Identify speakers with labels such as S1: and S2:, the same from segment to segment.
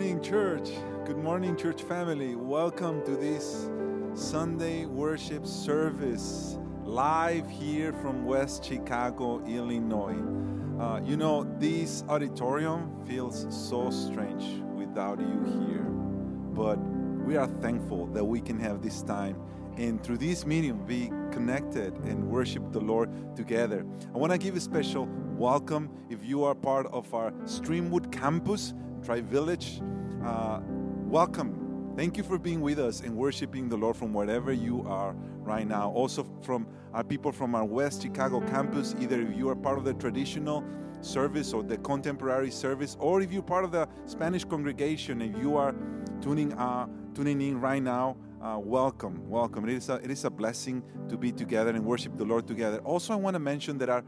S1: Morning, church. Good morning, church family. Welcome to this Sunday worship service live here from West Chicago, Illinois. Uh, you know, this auditorium feels so strange without you here, but we are thankful that we can have this time and through this medium be connected and worship the Lord together. I want to give a special welcome if you are part of our Streamwood campus, Tri Village. Uh, welcome. Thank you for being with us and worshiping the Lord from wherever you are right now. Also, from our people from our West Chicago campus, either if you are part of the traditional service or the contemporary service, or if you're part of the Spanish congregation, if you are tuning, uh, tuning in right now, uh, welcome, welcome. It is, a, it is a blessing to be together and worship the Lord together. Also, I want to mention that our,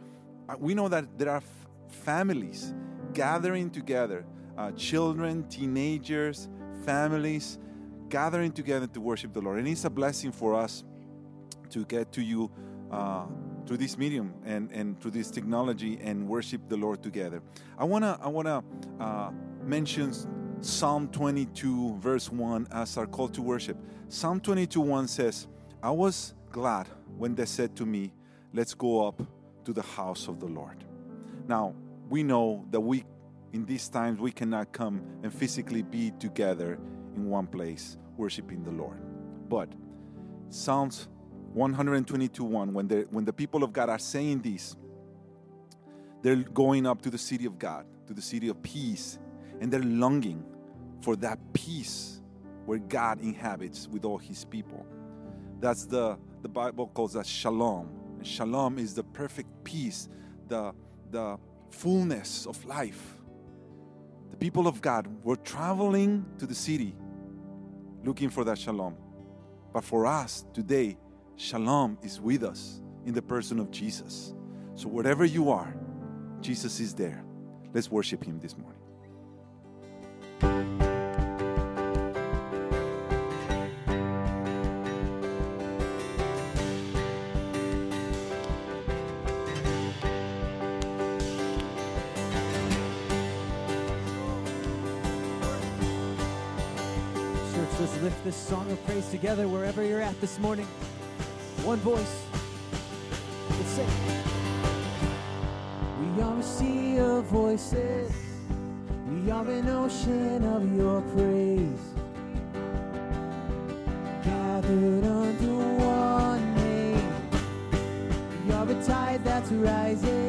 S1: we know that there are f- families gathering together, uh, children, teenagers, families gathering together to worship the Lord. And it's a blessing for us to get to you uh, through this medium and, and through this technology and worship the Lord together. I wanna I wanna uh, mention Psalm 22 verse 1 as our call to worship. Psalm 22 1 says, "I was glad when they said to me, let's go up to the house of the Lord." Now we know that we in these times we cannot come and physically be together in one place worshiping the Lord, but Psalms 122 1 when the when the people of god are saying this they're going up to the city of god to the city of peace and they're longing for that peace where god inhabits with all his people. That's the the bible calls that shalom. And shalom is the perfect peace the the fullness of life the people of god were traveling to the city looking for that shalom but for us today Shalom is with us in the person of Jesus. So, wherever you are, Jesus is there. Let's worship Him this morning.
S2: This song of praise together wherever you're at this morning. One voice. Let's sing. We are a sea of voices. We are an ocean of your praise. Gathered under one name. We are a tide that's rising.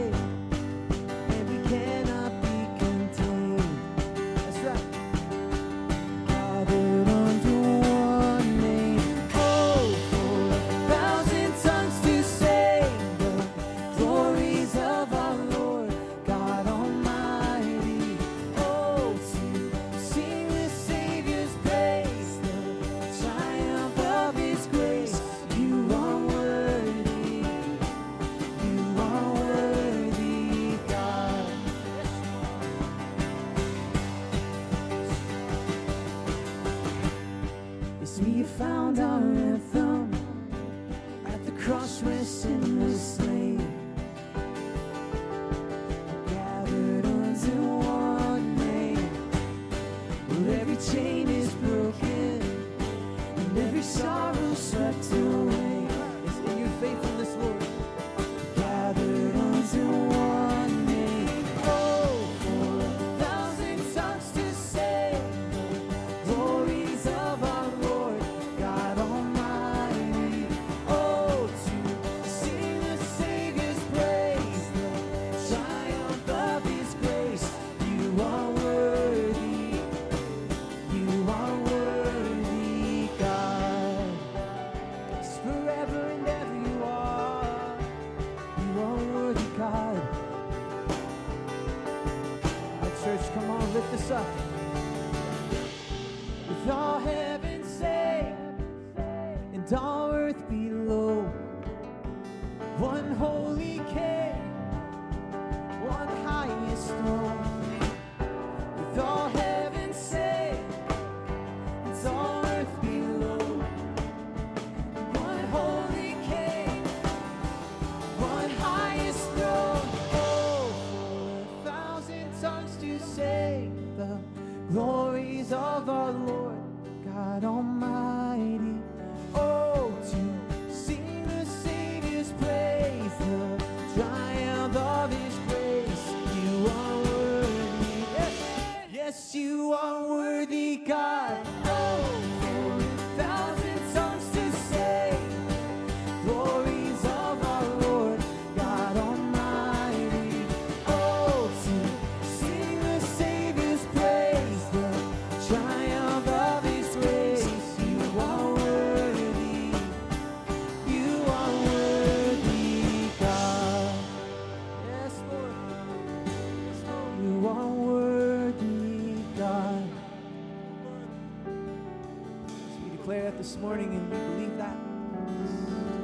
S2: morning and we believe that.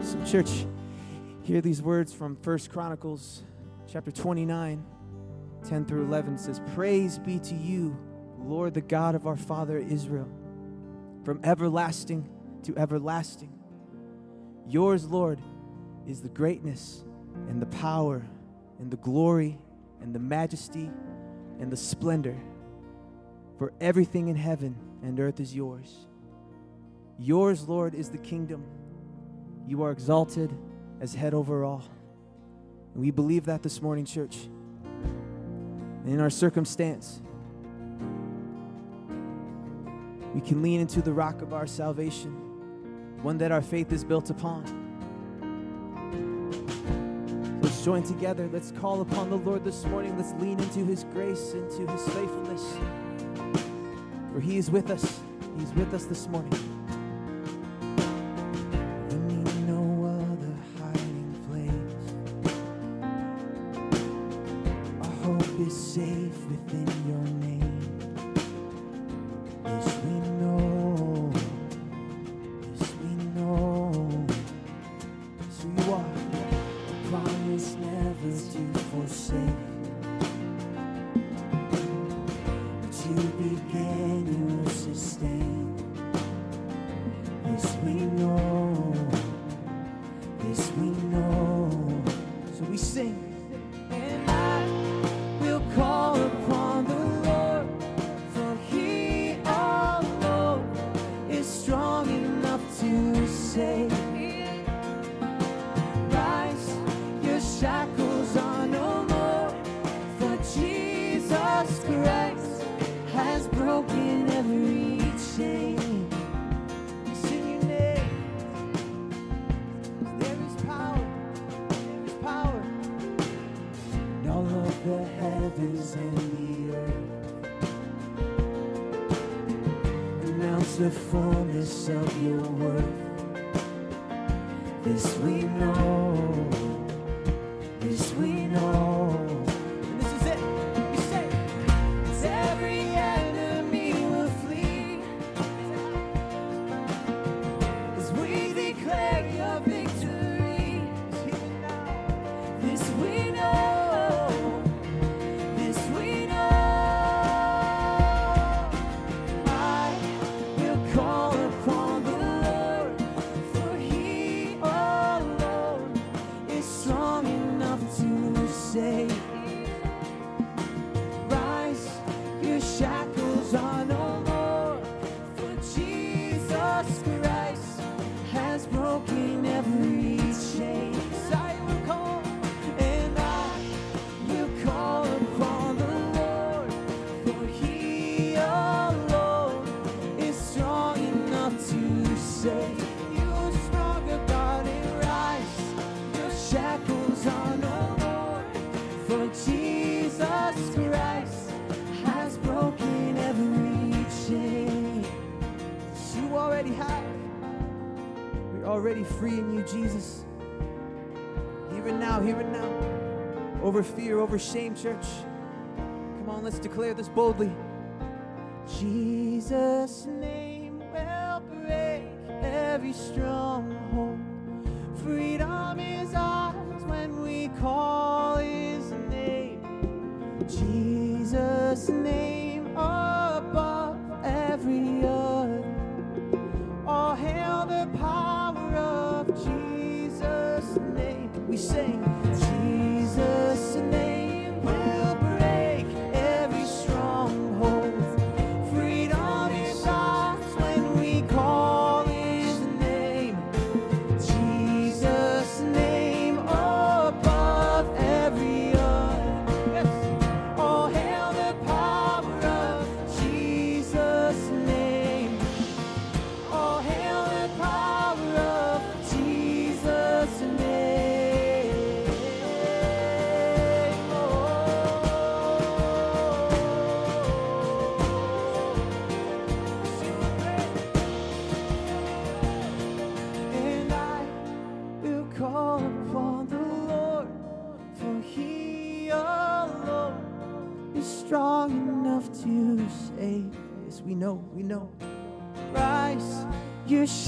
S2: So, church, hear these words from First Chronicles chapter 29, 10 through 11 says, Praise be to you, Lord, the God of our father Israel, from everlasting to everlasting. Yours, Lord, is the greatness and the power and the glory and the majesty and the splendor. For everything in heaven and earth is yours. Yours, Lord, is the kingdom. You are exalted as head over all. And we believe that this morning, church. And in our circumstance, we can lean into the rock of our salvation, one that our faith is built upon. Let's join together. Let's call upon the Lord this morning. Let's lean into his grace, into his faithfulness. For he is with us. He's with us this morning. over fear, over shame, church. Come on, let's declare this boldly. Jesus' name will break every strong.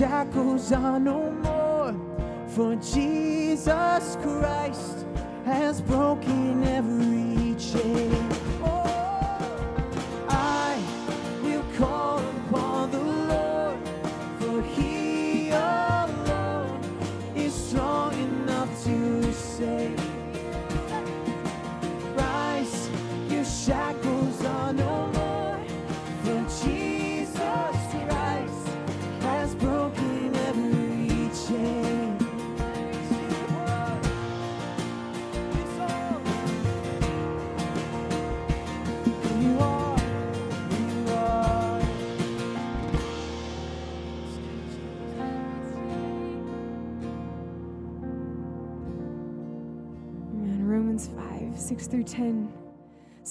S2: Shackles are no more, for Jesus Christ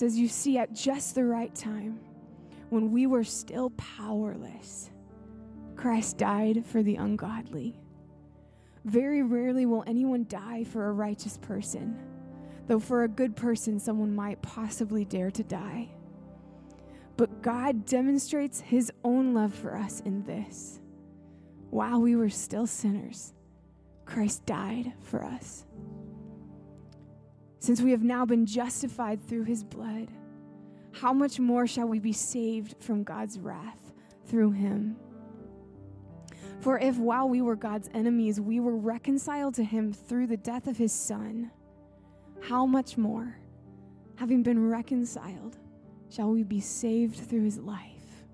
S3: says, You see, at just the right time, when we were still powerless, Christ died for the ungodly. Very rarely will anyone die for a righteous person, though for a good person, someone might possibly dare to die. But God demonstrates his own love for us in this. While we were still sinners, Christ died for us. Since we have now been justified through his blood, how much more shall we be saved from God's wrath through him? For if while we were God's enemies, we were reconciled to him through the death of his son, how much more, having been reconciled, shall we be saved through his life?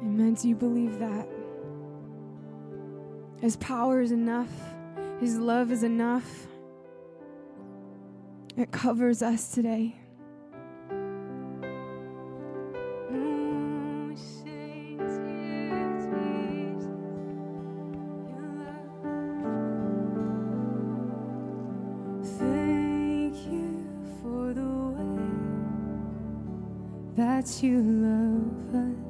S3: Amen. Do you believe that? His power is enough. His love is enough. It covers us today.
S4: Thank you for the way that you love us,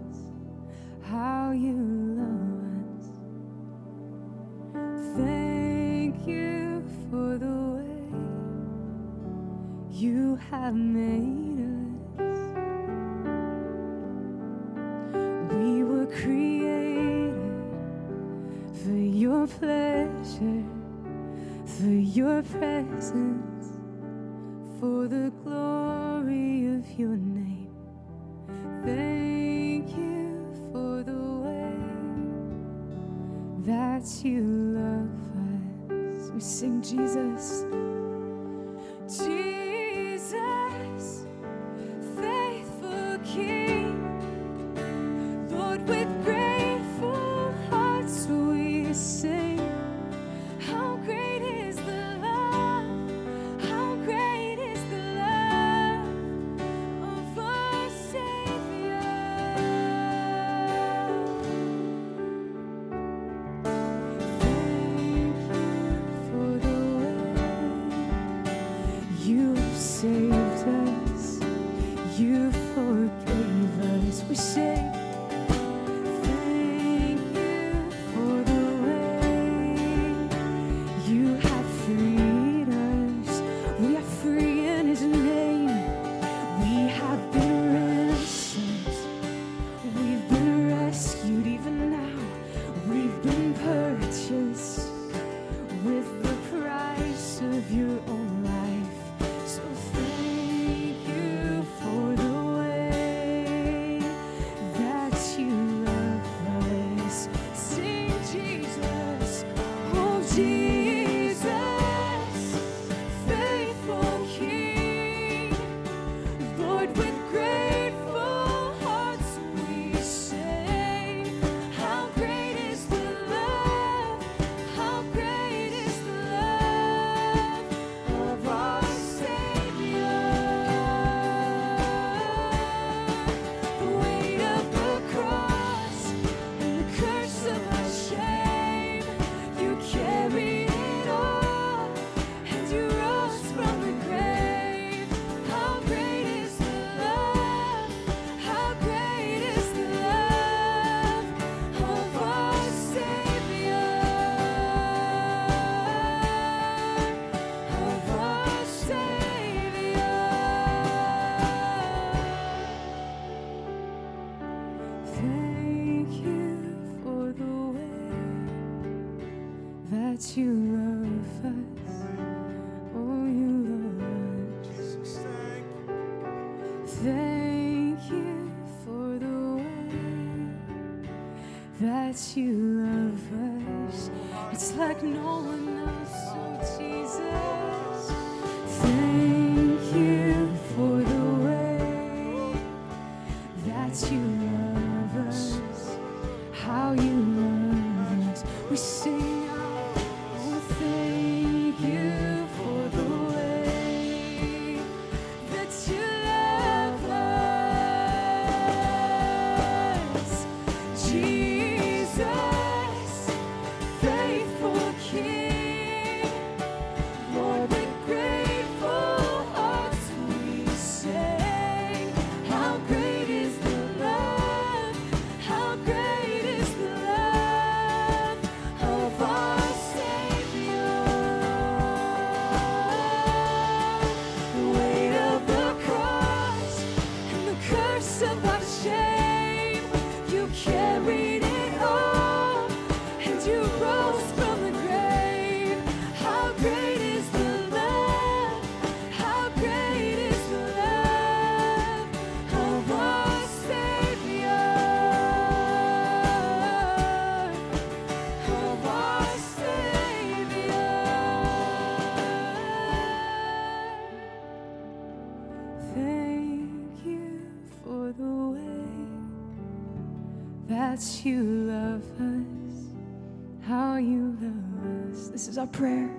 S4: that you love us, how you love us.
S3: This is our prayer.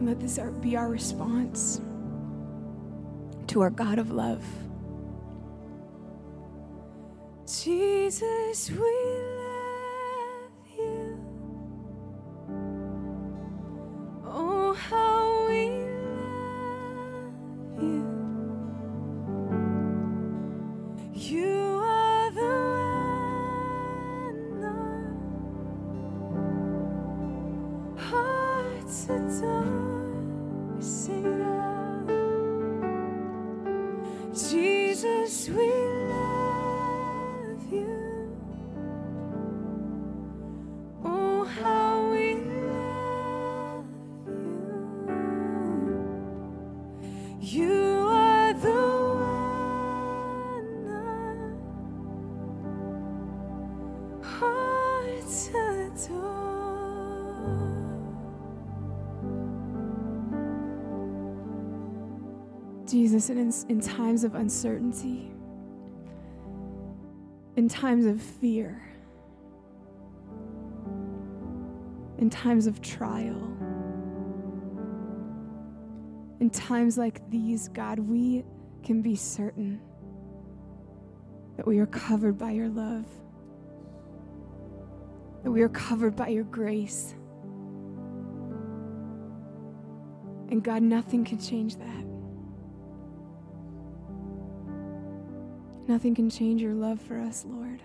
S3: And let this be our response to our God of love.
S4: Jesus, we Jesus,
S3: in, in times of uncertainty, in times of fear, in times of trial, in times like these, God, we can be certain that we are covered by your love, that we are covered by your grace. And God, nothing can change that. Nothing can change your love for us, Lord,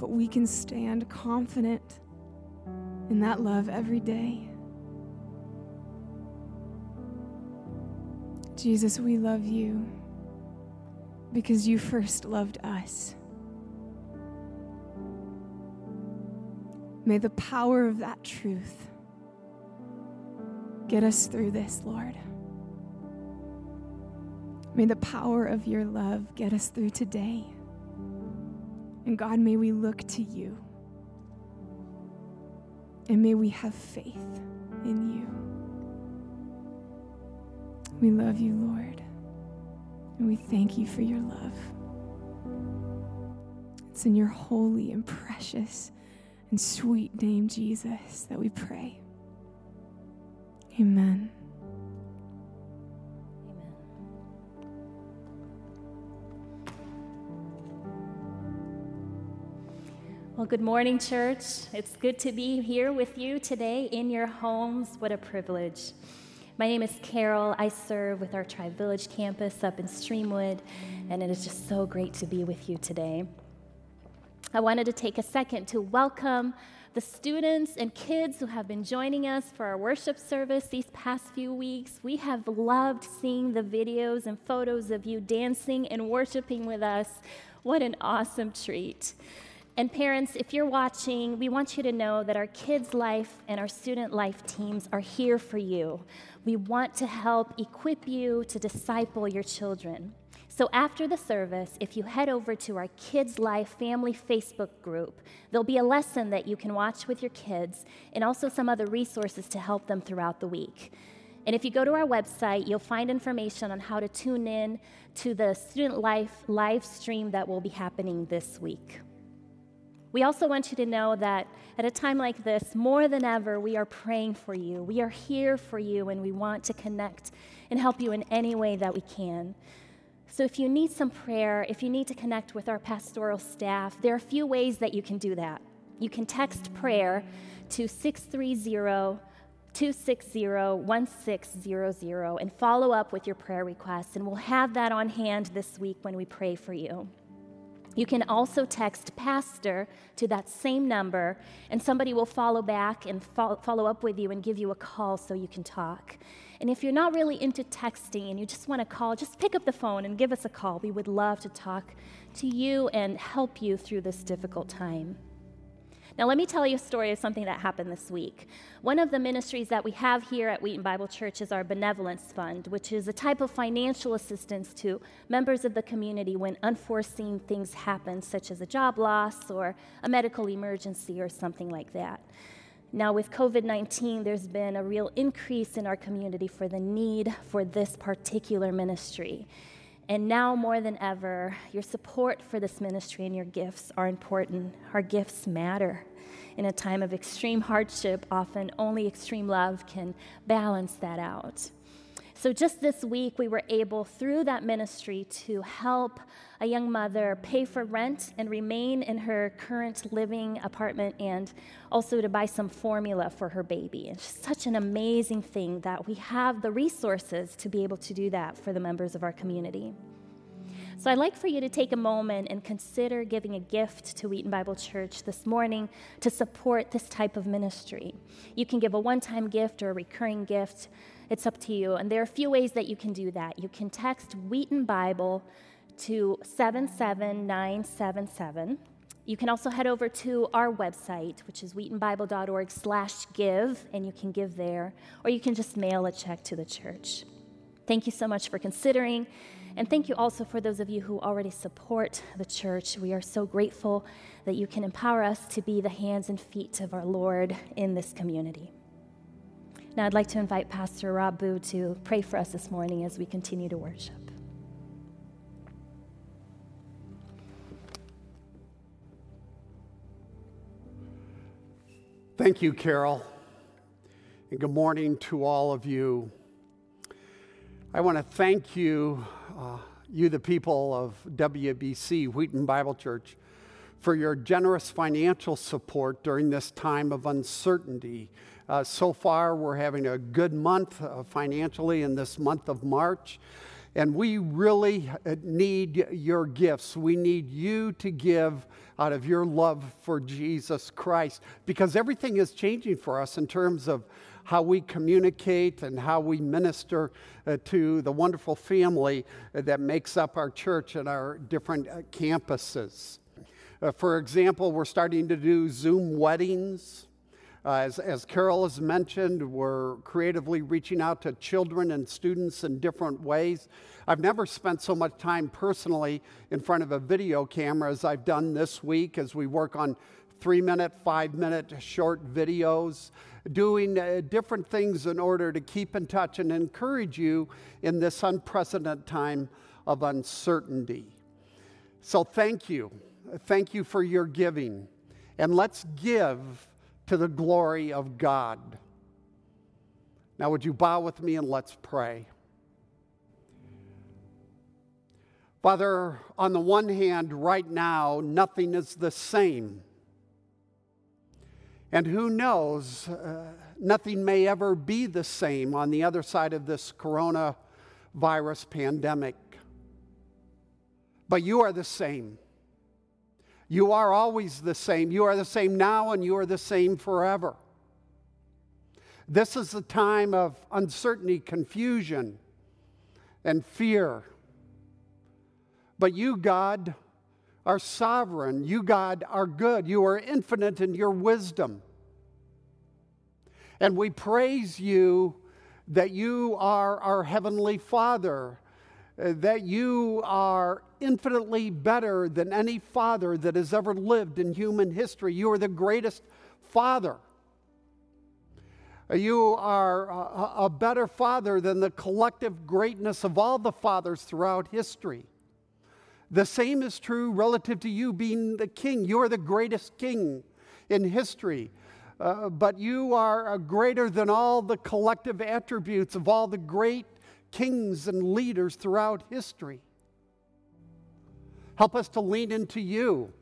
S3: but we can stand confident in that love every day. Jesus, we love you because you first loved us. May the power of that truth get us through this, Lord. May the power of your love get us through today. And God, may we look to you. And may we have faith in you. We love you, Lord. And we thank you for your love. It's in your holy and precious and sweet name, Jesus, that we pray. Amen.
S5: Well, good morning, church. It's good to be here with you today in your homes. What a privilege. My name is Carol. I serve with our Tri Village campus up in Streamwood, and it is just so great to be with you today. I wanted to take a second to welcome the students and kids who have been joining us for our worship service these past few weeks. We have loved seeing the videos and photos of you dancing and worshiping with us. What an awesome treat. And parents, if you're watching, we want you to know that our kids' life and our student life teams are here for you. We want to help equip you to disciple your children. So after the service, if you head over to our Kids Life Family Facebook group, there'll be a lesson that you can watch with your kids and also some other resources to help them throughout the week. And if you go to our website, you'll find information on how to tune in to the Student Life live stream that will be happening this week. We also want you to know that at a time like this, more than ever, we are praying for you. We are here for you, and we want to connect and help you in any way that we can. So, if you need some prayer, if you need to connect with our pastoral staff, there are a few ways that you can do that. You can text prayer to 630 260 1600 and follow up with your prayer requests, and we'll have that on hand this week when we pray for you. You can also text pastor to that same number, and somebody will follow back and follow up with you and give you a call so you can talk. And if you're not really into texting and you just want to call, just pick up the phone and give us a call. We would love to talk to you and help you through this difficult time. Now, let me tell you a story of something that happened this week. One of the ministries that we have here at Wheaton Bible Church is our Benevolence Fund, which is a type of financial assistance to members of the community when unforeseen things happen, such as a job loss or a medical emergency or something like that. Now, with COVID 19, there's been a real increase in our community for the need for this particular ministry. And now more than ever, your support for this ministry and your gifts are important. Our gifts matter. In a time of extreme hardship, often only extreme love can balance that out. So, just this week, we were able, through that ministry, to help a young mother pay for rent and remain in her current living apartment and also to buy some formula for her baby. It's such an amazing thing that we have the resources to be able to do that for the members of our community. So I'd like for you to take a moment and consider giving a gift to Wheaton Bible Church this morning to support this type of ministry. You can give a one time gift or a recurring gift. It's up to you. And there are a few ways that you can do that. You can text Wheaton Bible to 77977. You can also head over to our website, which is wheatonbible.org slash give, and you can give there, or you can just mail a check to the church. Thank you so much for considering, and thank you also for those of you who already support the church. We are so grateful that you can empower us to be the hands and feet of our Lord in this community. Now, I'd like to invite Pastor Rob Bugh to pray for us this morning as we continue to worship.
S6: Thank you, Carol. And good morning to all of you. I want to thank you, uh, you, the people of WBC, Wheaton Bible Church, for your generous financial support during this time of uncertainty uh, so far, we're having a good month uh, financially in this month of March. And we really uh, need your gifts. We need you to give out of your love for Jesus Christ because everything is changing for us in terms of how we communicate and how we minister uh, to the wonderful family that makes up our church and our different uh, campuses. Uh, for example, we're starting to do Zoom weddings. Uh, as, as Carol has mentioned, we're creatively reaching out to children and students in different ways. I've never spent so much time personally in front of a video camera as I've done this week as we work on three minute, five minute short videos, doing uh, different things in order to keep in touch and encourage you in this unprecedented time of uncertainty. So, thank you. Thank you for your giving. And let's give to the glory of God. Now, would you bow with me and let's pray? Father, on the one hand, right now, nothing is the same. And who knows, uh, nothing may ever be the same on the other side of this coronavirus pandemic. But you are the same. You are always the same. You are the same now and you are the same forever. This is a time of uncertainty, confusion, and fear. But you, God, are sovereign. You, God, are good. You are infinite in your wisdom. And we praise you that you are our Heavenly Father, uh, that you are infinitely better than any father that has ever lived in human history. You are the greatest Father. You are a, a better father than the collective greatness of all the fathers throughout history. The same is true relative to you being the king. You are the greatest king in history. Uh, but you are greater than all the collective attributes of all the great kings and leaders throughout history. Help us to lean into you.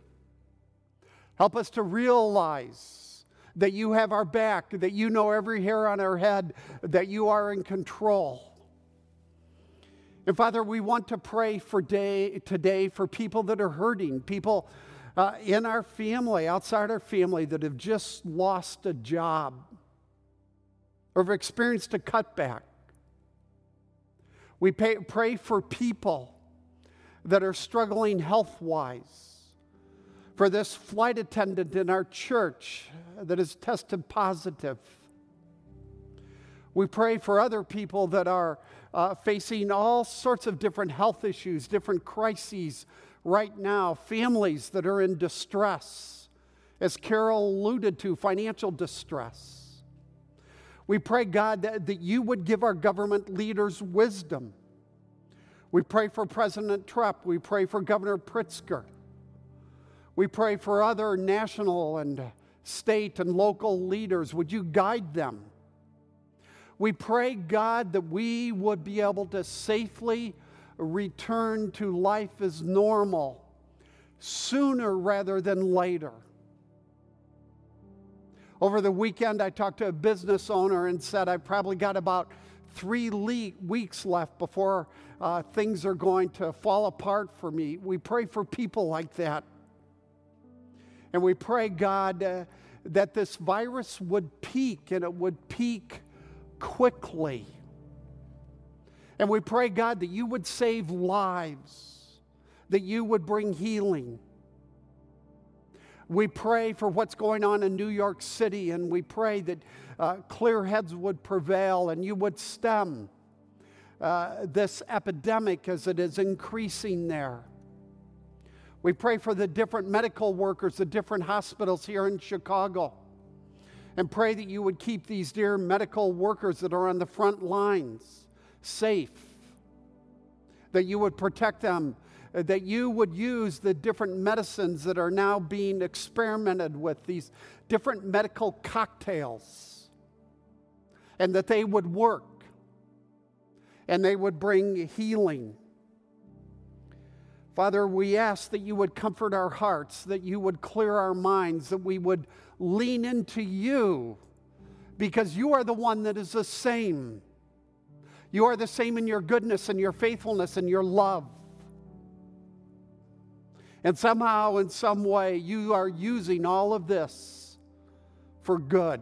S6: Help us to realize that you have our back, that you know every hair on our head, that you are in control. And Father, we want to pray for day, today for people that are hurting, people uh, in our family, outside our family, that have just lost a job or have experienced a cutback. We pay, pray for people that are struggling health wise for this flight attendant in our church that has tested positive. We pray for other people that are uh, facing all sorts of different health issues, different crises right now, families that are in distress, as Carol alluded to, financial distress. We pray, God, that, that you would give our government leaders wisdom. We pray for President Trump. We pray for Governor Pritzker. We pray for other national and state and local leaders. Would you guide them? We pray, God, that we would be able to safely return to life as normal sooner rather than later. Over the weekend, I talked to a business owner and said, I've probably got about three le- weeks left before uh, things are going to fall apart for me. We pray for people like that. And we pray, God, uh, that this virus would peak and it would peak quickly. And we pray, God, that you would save lives, that you would bring healing. We pray for what's going on in New York City, and we pray that uh, clear heads would prevail and you would stem uh, this epidemic as it is increasing there. We pray for the different medical workers, the different hospitals here in Chicago, and pray that you would keep these dear medical workers that are on the front lines safe, that you would protect them, that you would use the different medicines that are now being experimented with, these different medical cocktails, and that they would work and they would bring healing. Father, we ask that you would comfort our hearts, that you would clear our minds, that we would lean into you because you are the one that is the same. You are the same in your goodness and your faithfulness and your love. And somehow, in some way, you are using all of this for good.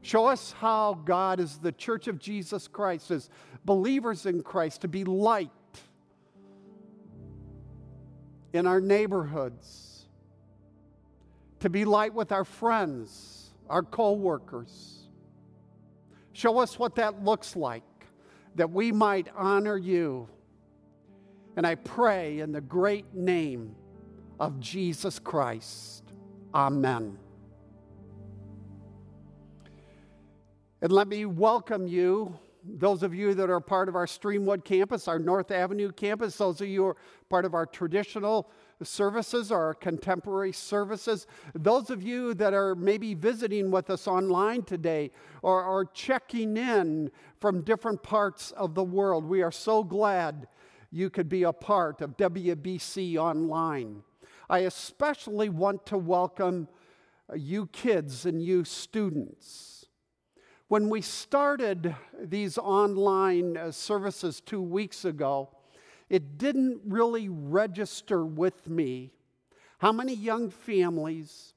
S6: Show us how God, as the church of Jesus Christ, as believers in Christ, to be light in our neighborhoods, to be light with our friends, our co-workers. Show us what that looks like, that we might honor you. And I pray in the great name of Jesus Christ. Amen. And let me welcome you those of you that are part of our Streamwood campus, our North Avenue campus, those of you who are part of our traditional services our contemporary services, those of you that are maybe visiting with us online today or, or checking in from different parts of the world, we are so glad you could be a part of WBC Online. I especially want to welcome you kids and you students. When we started these online uh, services two weeks ago, it didn't really register with me how many young families,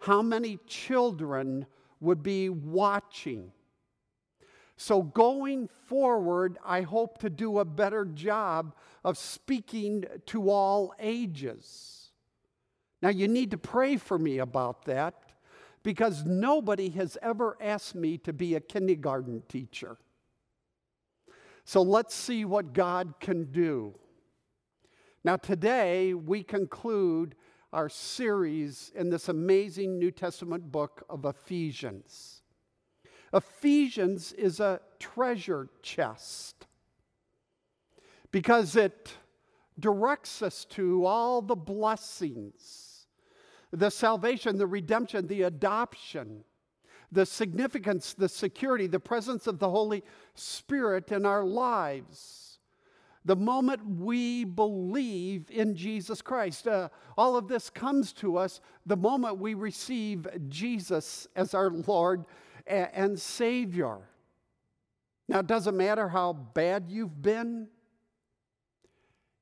S6: how many children would be watching. So, going forward, I hope to do a better job of speaking to all ages. Now, you need to pray for me about that because nobody has ever asked me to be a kindergarten teacher. So, let's see what God can do. Now, today we conclude our series in this amazing New Testament book of Ephesians. Ephesians is a treasure chest because it directs us to all the blessings the salvation, the redemption, the adoption, the significance, the security, the presence of the Holy Spirit in our lives. The moment we believe in Jesus Christ, uh, all of this comes to us the moment we receive Jesus as our Lord and, and Savior. Now, it doesn't matter how bad you've been,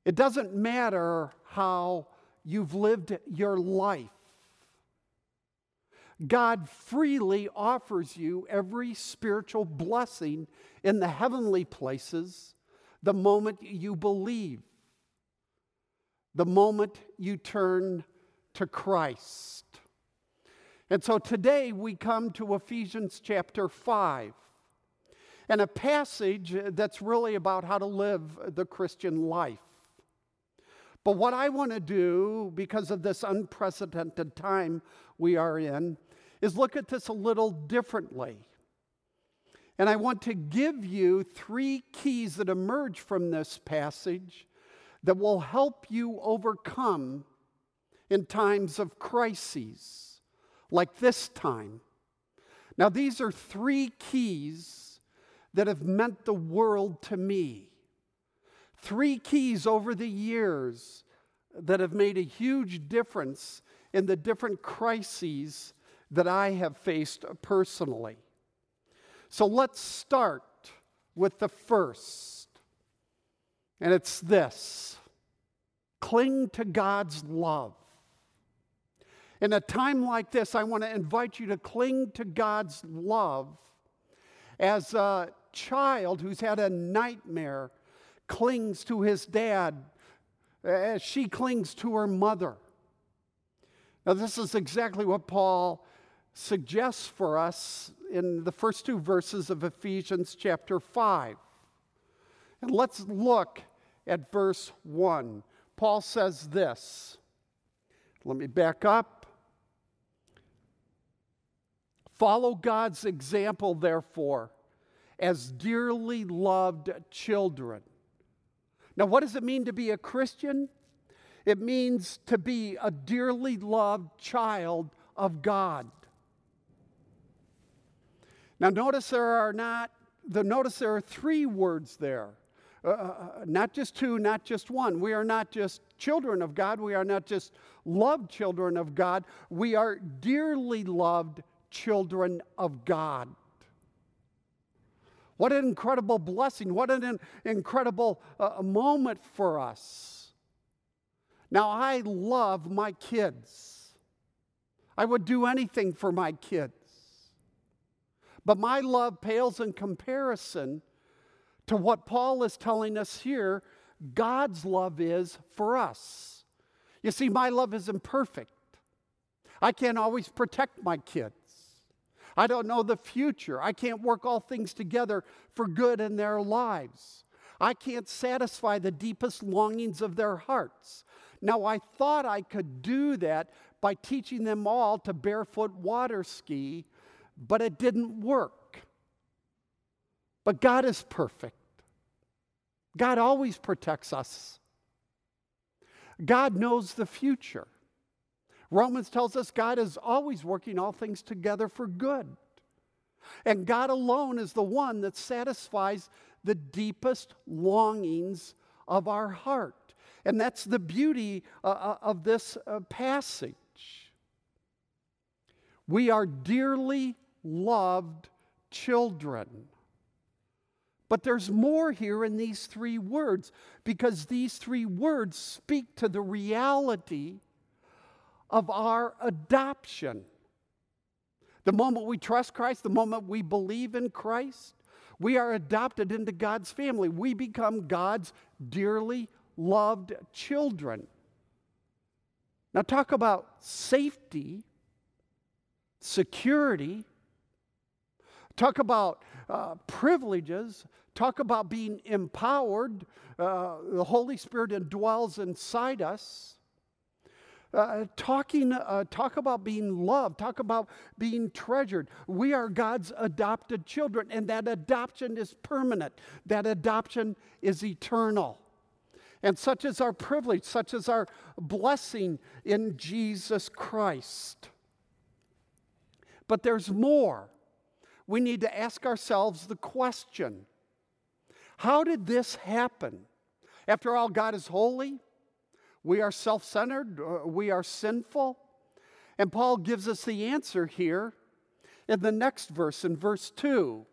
S6: it doesn't matter how you've lived your life. God freely offers you every spiritual blessing in the heavenly places the moment you believe, the moment you turn to Christ. And so today we come to Ephesians chapter 5 and a passage that's really about how to live the Christian life. But what I want to do, because of this unprecedented time we are in, is look at this a little differently. And I want to give you three keys that emerge from this passage that will help you overcome in times of crises like this time. Now, these are three keys that have meant the world to me. Three keys over the years that have made a huge difference in the different crises that I have faced personally. So let's start with the first, and it's this cling to God's love. In a time like this, I want to invite you to cling to God's love as a child who's had a nightmare clings to his dad as she clings to her mother. Now, this is exactly what Paul suggests for us in the first two verses of Ephesians chapter 5. And let's look at verse 1. Paul says this. Let me back up. Follow God's example, therefore, as dearly loved children. Now, what does it mean to be a Christian? It means to be a dearly loved child of God. Now, notice there are not, the, notice there are three words there. Uh, uh, uh, not just two, not just one. We are not just children of God. We are not just loved children of God. We are dearly loved children of God. What an incredible blessing. What an incredible uh, moment for us. Now, I love my kids. I would do anything for my kids. But my love pales in comparison to what Paul is telling us here God's love is for us. You see, my love is imperfect. I can't always protect my kids. I don't know the future. I can't work all things together for good in their lives. I can't satisfy the deepest longings of their hearts. Now, I thought I could do that by teaching them all to barefoot water ski but it didn't work. But God is perfect. God always protects us. God knows the future. Romans tells us God is always working all things together for good. And God alone is the one that satisfies the deepest longings of our heart. And that's the beauty uh, uh of this uh, passage. We are dearly loved children. But there's more here in these three words because these three words speak to the reality of our adoption. The moment we trust Christ, the moment we believe in Christ, we are adopted into God's family. We become God's dearly loved children. Now, talk about safety, security, talk about uh, privileges, talk about being empowered. Uh, the Holy Spirit indwells inside us. Uh, talking, uh, talk about being loved, talk about being treasured. We are God's adopted children, and that adoption is permanent. That adoption is eternal. And such is our privilege, such is our blessing in Jesus Christ. But there's more. We need to ask ourselves the question How did this happen? After all, God is holy. We are self centered, uh, we are sinful. And Paul gives us the answer here in the next verse, in verse 2,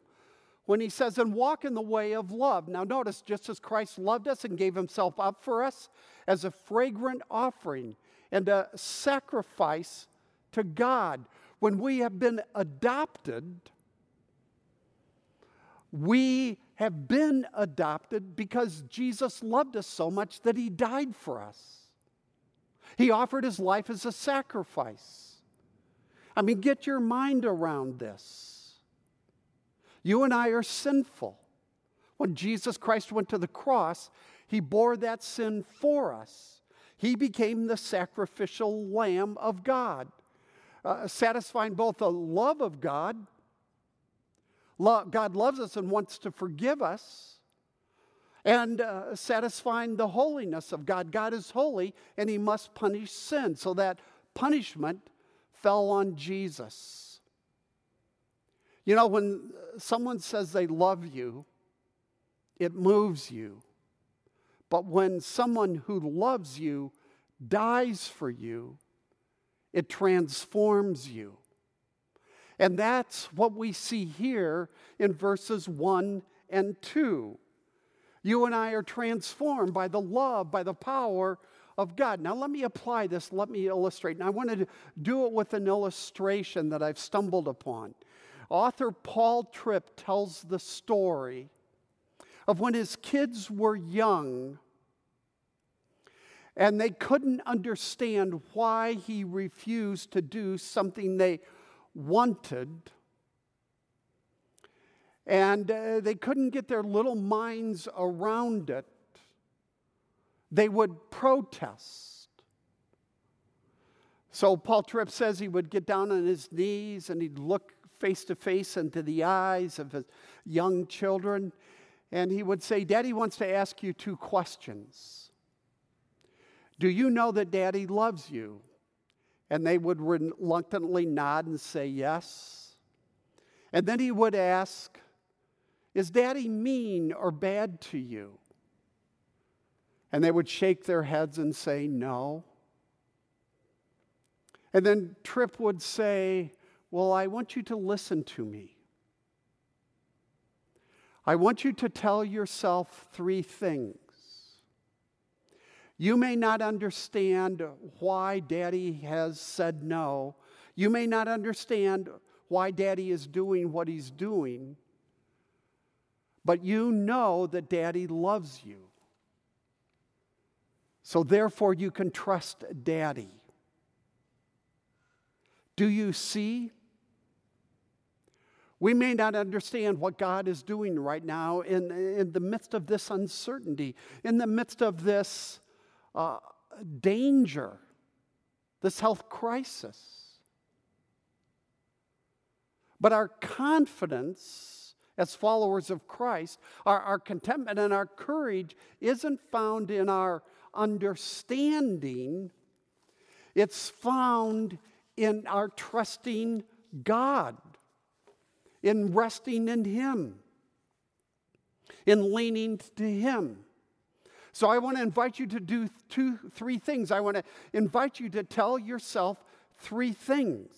S6: when he says, And walk in the way of love. Now, notice, just as Christ loved us and gave himself up for us as a fragrant offering and a sacrifice to God, when we have been adopted, we have been adopted because Jesus loved us so much that he died for us. He offered his life as a sacrifice. I mean, get your mind around this. You and I are sinful. When Jesus Christ went to the cross, he bore that sin for us. He became the sacrificial lamb of God, uh, satisfying both the love of God. God loves us and wants to forgive us and uh, satisfying the holiness of God. God is holy and he must punish sin. So that punishment fell on Jesus. You know, when someone says they love you, it moves you. But when someone who loves you dies for you, it transforms you. And that's what we see here in verses 1 and 2. You and I are transformed by the love, by the power of God. Now, let me apply this, let me illustrate. And I wanted to do it with an illustration that I've stumbled upon. Author Paul Tripp tells the story of when his kids were young and they couldn't understand why he refused to do something they wanted and uh, they couldn't get their little minds around it. They would protest. So Paul Tripp says he would get down on his knees and he'd look face to face into the eyes of his young children, and he would say, Daddy wants to ask you two questions. Do you know that Daddy loves you? And they would reluctantly nod and say yes. And then he would ask, is daddy mean or bad to you? And they would shake their heads and say, No. And then Tripp would say, Well, I want you to listen to me. I want you to tell yourself three things. You may not understand why daddy has said no. You may not understand why daddy is doing what he's doing but you know that daddy loves you. So therefore, you can trust daddy. Do you see? We may not understand what God is doing right now in, in the midst of this uncertainty, in the midst of this uh, danger, this health crisis. But our confidence as followers of Christ, our, our contentment and our courage isn't found in our understanding, it's found in our trusting God, in resting in Him, in leaning to Him. So I want to invite you to do two, three things. I want to invite you to tell yourself three things.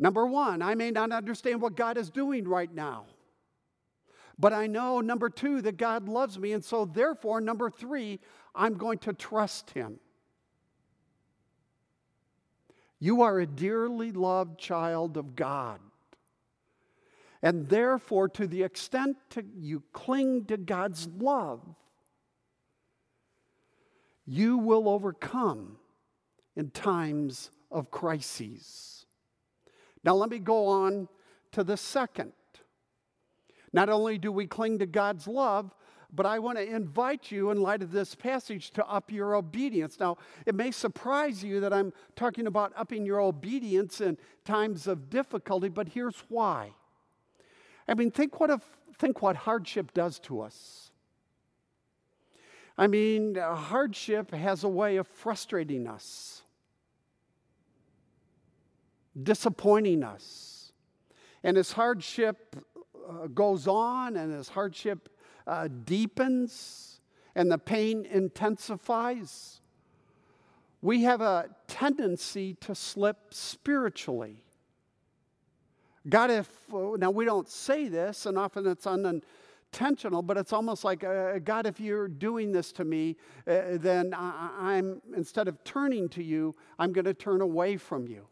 S6: Number one, I may not understand what God is doing right now. But I know, number two, that God loves me. And so, therefore, number three, I'm going to trust Him. You are a dearly loved child of God. And therefore, to the extent to you cling to God's love, you will overcome in times of crises. Now, let me go on to the second. Not only do we cling to God's love, but I want to invite you, in light of this passage, to up your obedience. Now, it may surprise you that I'm talking about upping your obedience in times of difficulty, but here's why. I mean, think what, if, think what hardship does to us. I mean, hardship has a way of frustrating us, disappointing us. And as hardship uh, goes on and as hardship uh, deepens and the pain intensifies, we have a tendency to slip spiritually. God, if, now we don't say this, and often it's unintentional, but it's almost like, uh, God, if you're doing this to me, uh, then I, am instead of turning to you, I'm going to turn away from you.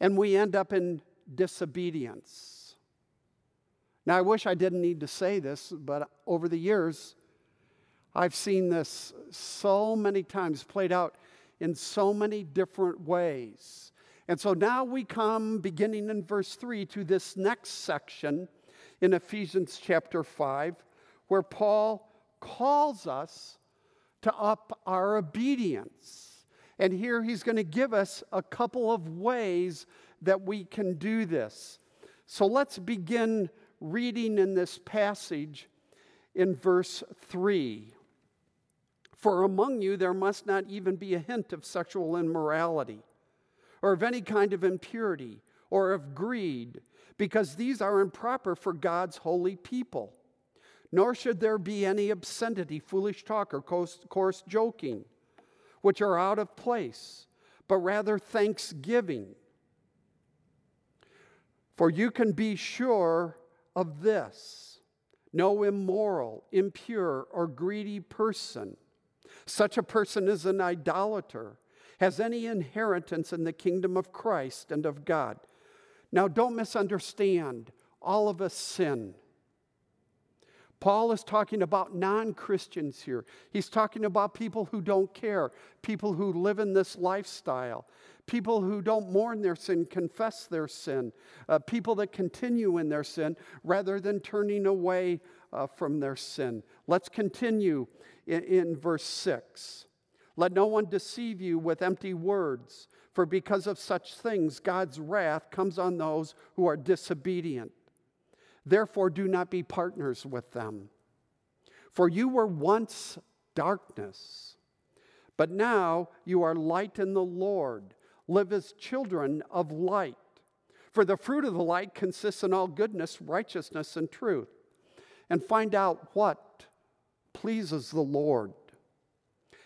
S6: And we end up in disobedience. Now, I wish I didn't need to say this, but over the years, I've seen this so many times played out in so many different ways. And so now we come, beginning in verse 3, to this next section in Ephesians chapter 5, where Paul calls us to up our obedience. And here he's going to give us a couple of ways that we can do this. So let's begin reading in this passage in verse 3. For among you there must not even be a hint of sexual immorality or of any kind of impurity or of greed, because these are improper for God's holy people. Nor should there be any obscenity, foolish talk, or coarse joking, which are out of place, but rather thanksgiving. For you can be sure of this no immoral, impure, or greedy person. Such a person is an idolater has any inheritance in the kingdom of Christ and of God. Now, don't misunderstand, all of us sin. Paul is talking about non Christians here. He's talking about people who don't care, people who live in this lifestyle, people who don't mourn their sin, confess their sin, uh, people that continue in their sin rather than turning away uh, from their sin. Let's continue in, in verse 6. Let no one deceive you with empty words, for because of such things, God's wrath comes on those who are disobedient. Therefore, do not be partners with them. For you were once darkness, but now you are light in the Lord. Live as children of light. For the fruit of the light consists in all goodness, righteousness, and truth. And find out what pleases the Lord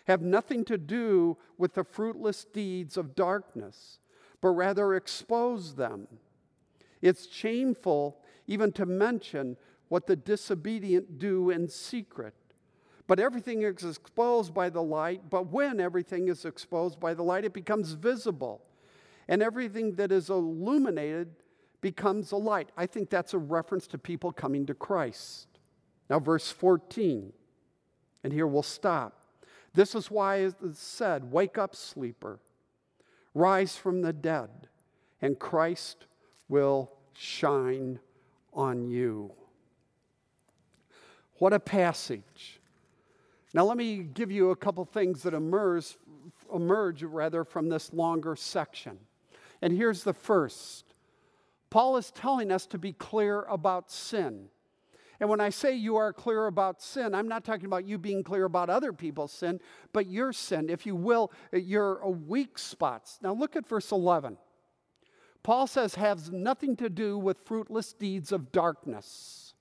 S6: have nothing to do with the fruitless deeds of darkness, but rather expose them. It's shameful even to mention what the disobedient do in secret. But everything is exposed by the light, but when everything is exposed by the light, it becomes visible. And everything that is illuminated becomes a light. I think that's a reference to people coming to Christ. Now, verse 14, and here we'll stop. This is why it is said, Wake up, sleeper, rise from the dead, and Christ will shine on you. What a passage. Now, let me give you a couple things that emerge, emerge rather from this longer section. And here's the first Paul is telling us to be clear about sin. And when I say you are clear about sin, I'm not talking about you being clear about other people's sin, but your sin, if you will, your uh, weak spots. Now look at verse 11. Paul says, has nothing to do with fruitless deeds of darkness.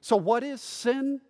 S6: So, what is sin?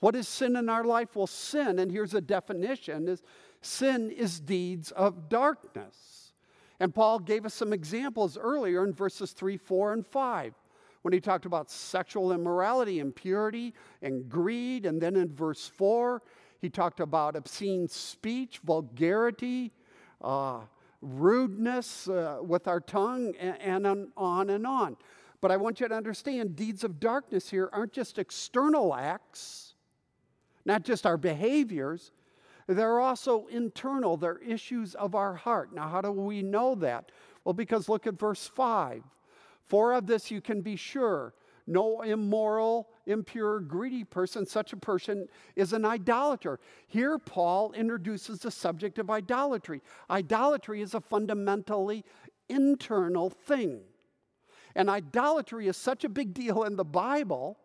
S6: What is sin in our life? Well, sin, and here's a definition, is sin is deeds of darkness. And Paul gave us some examples earlier in verses 3, 4, and 5 when he talked about sexual immorality, impurity, and greed. And then in verse 4, he talked about obscene speech, vulgarity, uh, rudeness uh, with our tongue, and, and on and on. But I want you to understand deeds of darkness here aren't just external acts, not just our behaviors, they're also internal. They're issues of our heart. Now, how do we know that? Well, because look at verse 5. For of this you can be sure no immoral, impure, greedy person, such a person is an idolater. Here, Paul introduces the subject of idolatry. Idolatry is a fundamentally internal thing. And idolatry is such a big deal in the Bible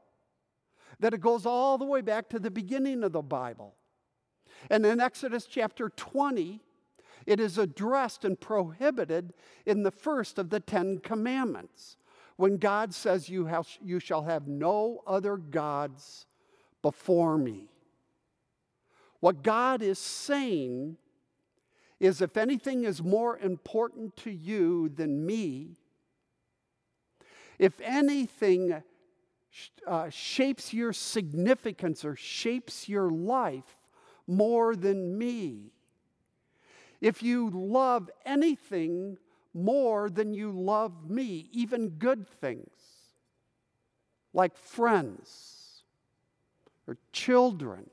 S6: that it goes all the way back to the beginning of the Bible. And in Exodus chapter 20, it is addressed and prohibited in the first of the Ten Commandments when God says, You, have, you shall have no other gods before me. What God is saying is if anything is more important to you than me, if anything uh, shapes your significance or shapes your life more than me, if you love anything more than you love me, even good things like friends or children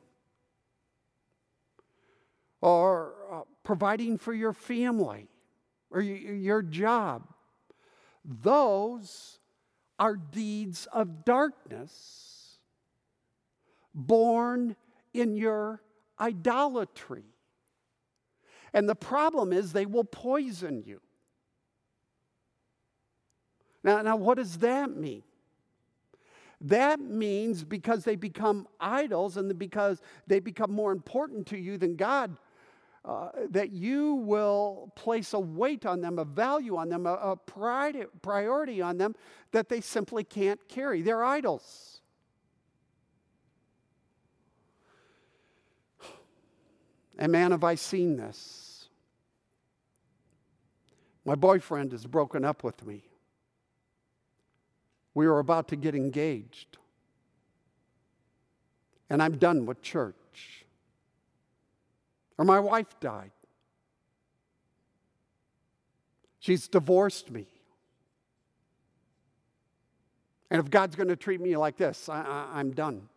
S6: or uh, providing for your family or y- your job. Those are deeds of darkness born in your idolatry. And the problem is they will poison you. Now, now what does that mean? That means because they become idols and because they become more important to you than God, uh, that you will place a weight on them, a value on them, a, a priority on them that they simply can't carry. They're idols. And man, have I seen this. My boyfriend has broken up with me. We were about to get engaged. And I'm done with church. Or my wife died. She's divorced me. And if God's going to treat me like this, I, am done.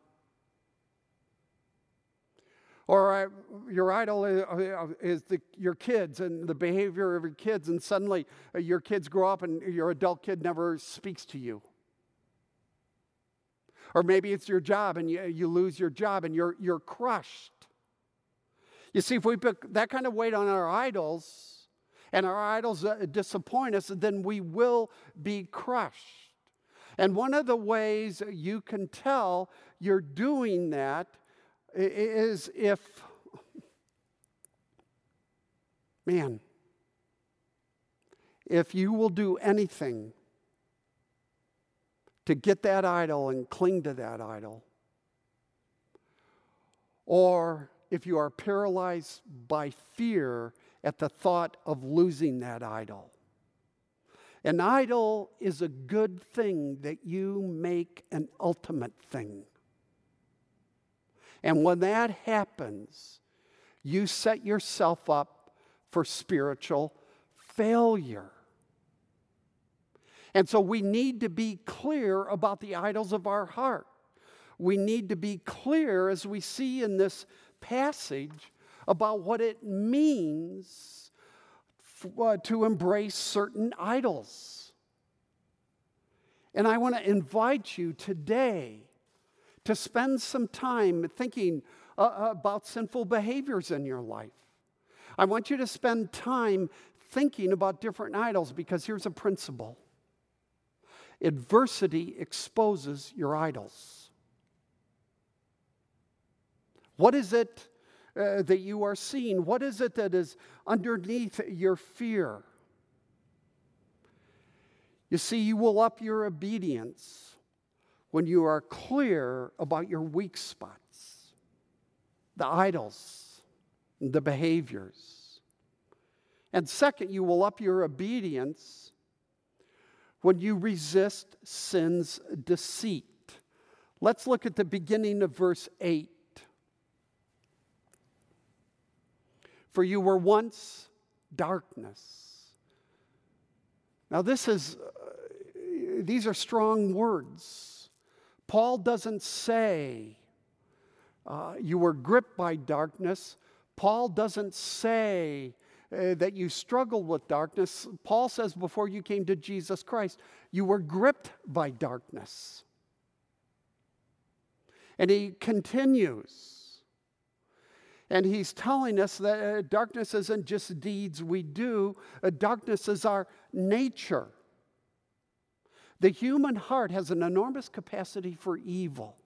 S6: Or uh, your idol is, uh, is the, your kids and the behavior of your kids, and suddenly uh, your kids grow up and your adult kid never speaks to you. Or maybe it's your job and you, you lose your job and you're, you're crushed. You see, if we put that kind of weight on our idols and our idols uh, disappoint us, then we will be crushed. And one of the ways you can tell you're doing that is if, man, if you will do anything to get that idol and cling to that idol. Or if you are paralyzed by fear at the thought of losing that idol. An idol is a good thing that you make an ultimate thing. And when that happens, you set yourself up for spiritual failure. And so we need to be clear about the idols of our heart. We need to be clear, as we see in this passage, about what it means uh, to embrace certain idols. And I want to invite you today to spend some time thinking uh, about sinful behaviors in your life. I want you to spend time thinking about different idols because here's a principle Adversity exposes your idols. What is it uh, that you are seeing? What is it that is underneath your fear? You see, you will up your obedience when you are clear about your weak spots, the idols, the behaviors. And second, you will up your obedience when you resist sin's deceit. Let's look at the beginning of verse 8. For you were once darkness. Now, this is, uh, these are strong words. Paul doesn't say uh, you were gripped by darkness. Paul doesn't say uh, that you struggled with darkness. Paul says before you came to Jesus Christ, you were gripped by darkness. And he continues. And he's telling us that uh, darkness isn't just deeds we do, uh, darkness is our nature. The human heart has an enormous capacity for evil.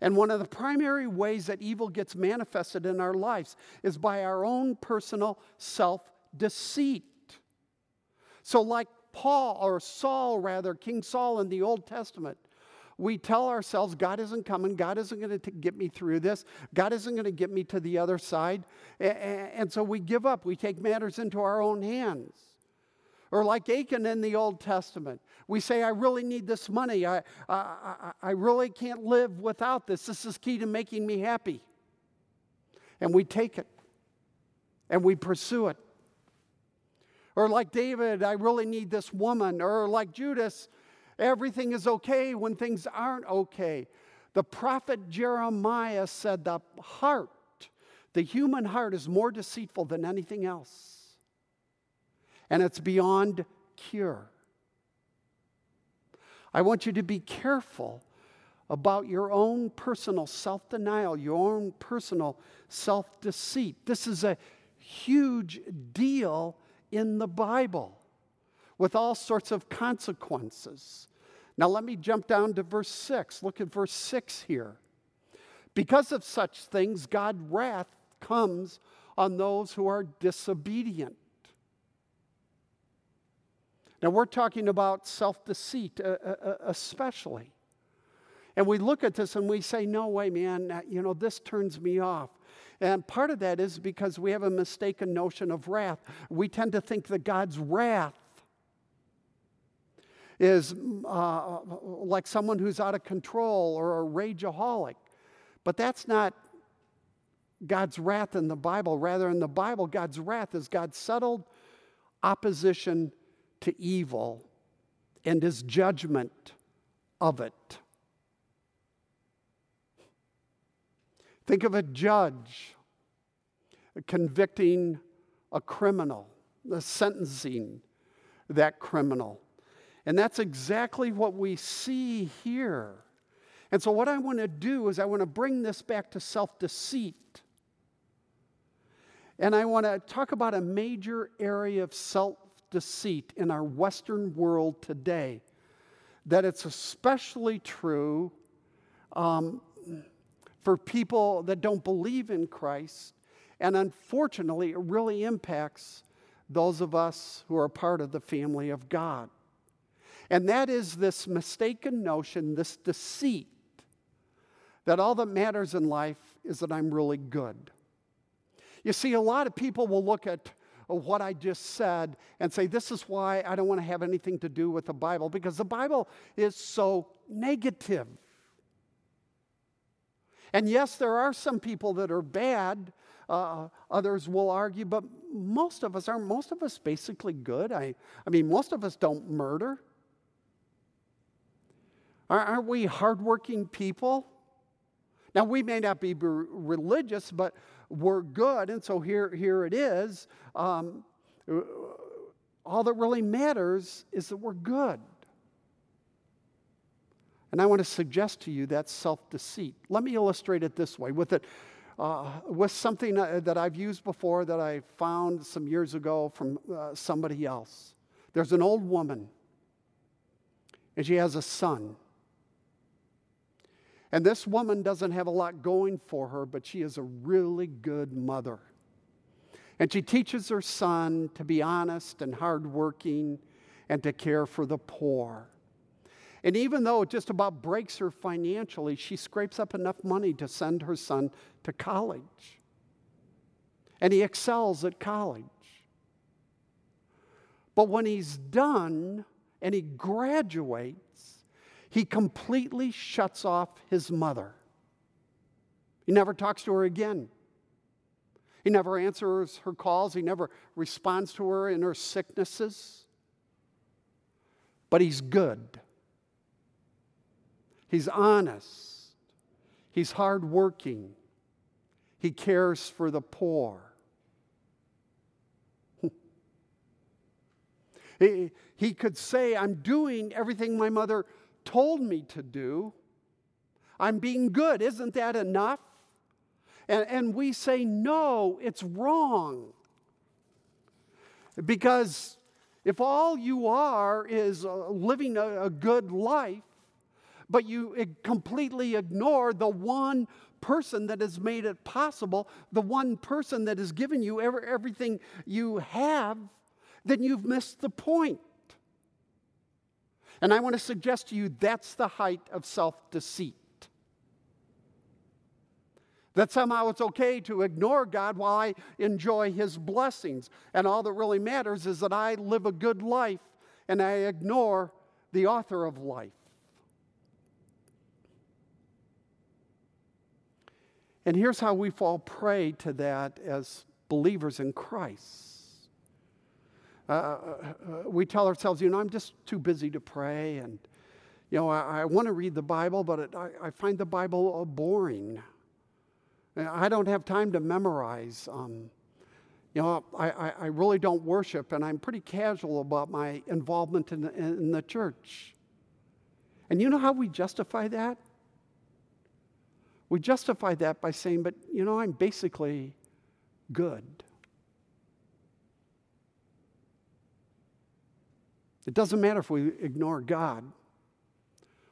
S6: And one of the primary ways that evil gets manifested in our lives is by our own personal self deceit. So, like Paul, or Saul rather, King Saul in the Old Testament, we tell ourselves, God isn't coming. God isn't going to get me through this. God isn't going to get me to the other side. And so we give up. We take matters into our own hands. Or like Achan in the Old Testament, we say, I really need this money. I, I, I really can't live without this. This is key to making me happy. And we take it and we pursue it. Or like David, I really need this woman. Or like Judas, everything is okay when things aren't okay. The prophet Jeremiah said, The heart, the human heart, is more deceitful than anything else and it's beyond cure. I want you to be careful about your own personal self denial, your own personal self deceit. This is a huge deal in the Bible with all sorts of consequences. Now, let me jump down to verse 6. Look at verse 6 here. Because of such things, God's wrath comes on those who are disobedient. Now, we're talking about self deceit, uh, uh, uh, especially. And we look at this and we say, no way, man, you know, this turns me off. And part of that is because we have a mistaken notion of wrath. We tend to think that God's wrath is uh, like someone who's out of control or a rageaholic. But that's not God's wrath in the Bible. Rather, in the Bible, God's wrath is God's settled opposition to evil and his judgment of it. Think of a judge convicting a criminal, sentencing that criminal. And that's exactly what we see here. And so, what I want to do is, I want to bring this back to self deceit. And I want to talk about a major area of self deceit in our Western world today, that it's especially true um, for people that don't believe in Christ. And unfortunately, it really impacts those of us who are part of the family of God. And that is this mistaken notion, this deceit, that all that matters in life is that I'm really good. You see, a lot of people will look at what I just said and say, This is why I don't want to have anything to do with the Bible, because the Bible is so negative. And yes, there are some people that are bad. Uh, others will argue, but most of us aren't most of us basically good. I, I mean, most of us don't murder. Aren't we hardworking people? Now, we may not be religious, but we're good. And so here, here it is. Um, all that really matters is that we're good. And I want to suggest to you that self deceit. Let me illustrate it this way with it. Uh, with something uh, that I've used before that I found some years ago from uh, somebody else. There's an old woman, and she has a son. And this woman doesn't have a lot going for her, but she is a really good mother. And she teaches her son to be honest and hardworking and to care for the poor. And even though it just about breaks her financially, she scrapes up enough money to send her son to college. And he excels at college. But when he's done and he graduates, he completely shuts off his mother. He never talks to her again. He never answers her calls. He never responds to her in her sicknesses. But he's good. He's honest. He's hardworking. He cares for the poor. he, he could say, I'm doing everything my mother told me to do. I'm being good. Isn't that enough? And, and we say, no, it's wrong. Because if all you are is uh, living a, a good life, but you completely ignore the one person that has made it possible, the one person that has given you every, everything you have, then you've missed the point. And I want to suggest to you that's the height of self deceit. That somehow it's okay to ignore God while I enjoy His blessings. And all that really matters is that I live a good life and I ignore the author of life. And here's how we fall prey to that as believers in Christ. Uh, uh, uh we tell ourselves, you know, I'm just too busy to pray, and, you know, I, I want to read the Bible, but it, I, I, find the Bible boring. I don't have time to memorize. Um, you know, I, I, really don't worship, and I'm pretty casual about my involvement in in the church. And you know how we justify that? We justify that by saying, but you know, I'm basically good. It doesn't matter if we ignore God.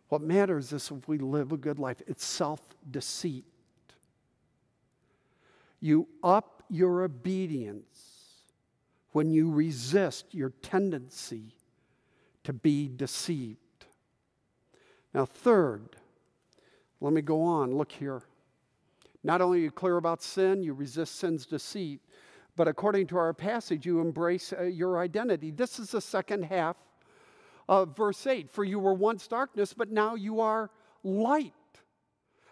S6: What matters is if we live a good life. It's self deceit. You up your obedience when you resist your tendency to be deceived. Now, third, let me go on. Look here. Not only are you clear about sin, you resist sin's deceit, but according to our passage, you embrace uh, your identity. This is the second half of verse 8. For you were once darkness, but now you are light.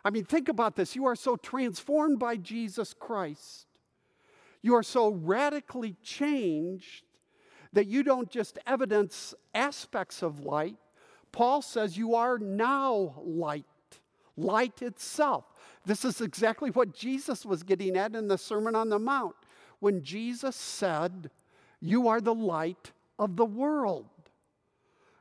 S6: I mean, think about this. You are so transformed by Jesus Christ. You are so radically changed that you don't just evidence aspects of light. Paul says you are now light, light itself. This is exactly what Jesus was getting at in the Sermon on the Mount when Jesus said, You are the light of the world.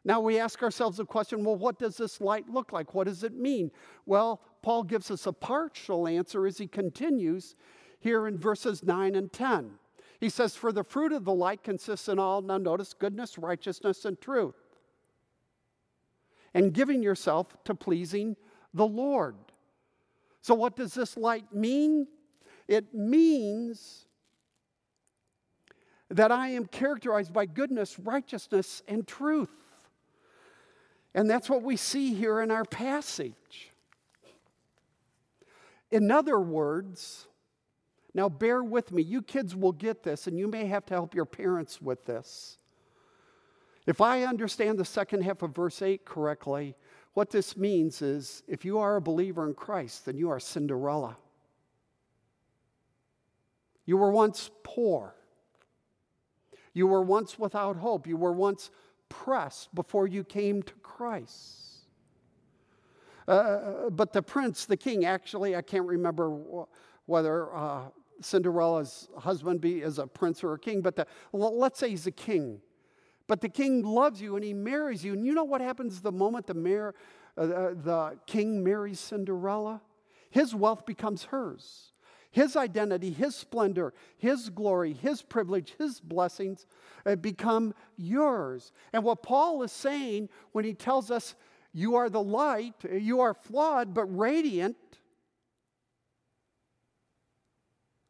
S6: Now we ask ourselves the question well, what does this light look like? What does it mean? Well, Paul gives us a partial answer as he continues here in verses 9 and 10. He says, For the fruit of the light consists in all, now notice, goodness, righteousness, and truth. And giving yourself to pleasing the Lord. So, what does this light mean? It means that I am characterized by goodness, righteousness, and truth. And that's what we see here in our passage. In other words, now bear with me, you kids will get this, and you may have to help your parents with this. If I understand the second half of verse 8 correctly, what this means is if you are a believer in Christ, then you are Cinderella. You were once poor. You were once without hope. You were once pressed before you came to Christ. Uh, but the prince, the king, actually, I can't remember whether uh, Cinderella's husband be is a prince or a king, but the, let's say he's a king. But the king loves you and he marries you. And you know what happens the moment the, mayor, uh, the king marries Cinderella? His wealth becomes hers. His identity, his splendor, his glory, his privilege, his blessings uh, become yours. And what Paul is saying when he tells us, you are the light, you are flawed but radiant,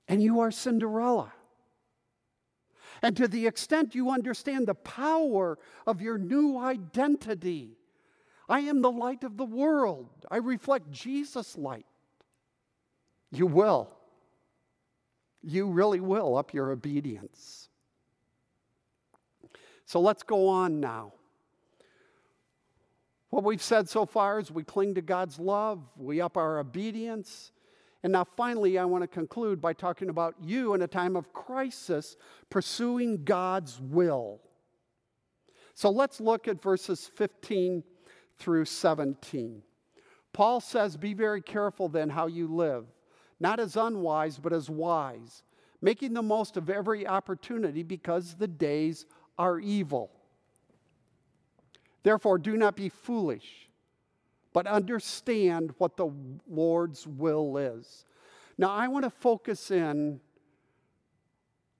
S6: and you are Cinderella. And to the extent you understand the power of your new identity, I am the light of the world. I reflect Jesus' light. You will you really will up your obedience. So let's go on now. What we've said so far is we cling to God's love, we up our obedience. And now, finally, I want to conclude by talking about you in a time of crisis pursuing God's will. So let's look at verses 15 through 17. Paul says, Be very careful then how you live, not as unwise, but as wise, making the most of every opportunity because the days are evil. Therefore, do not be foolish, but understand what the Lord's will is. Now, I want to focus in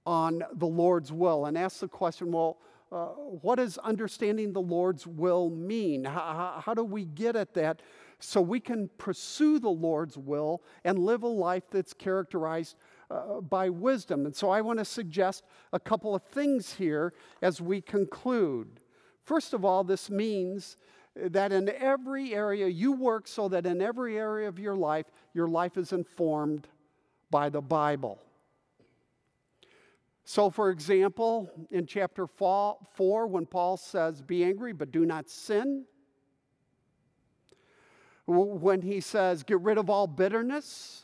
S6: on the Lord's will and ask the question well, uh, what does understanding the Lord's will mean? How, how, how do we get at that so we can pursue the Lord's will and live a life that's characterized uh, by wisdom? And so I want to suggest a couple of things here as we conclude. First of all, this means that in every area you work so that in every area of your life, your life is informed by the Bible. So, for example, in chapter 4, when Paul says, Be angry, but do not sin, when he says, Get rid of all bitterness,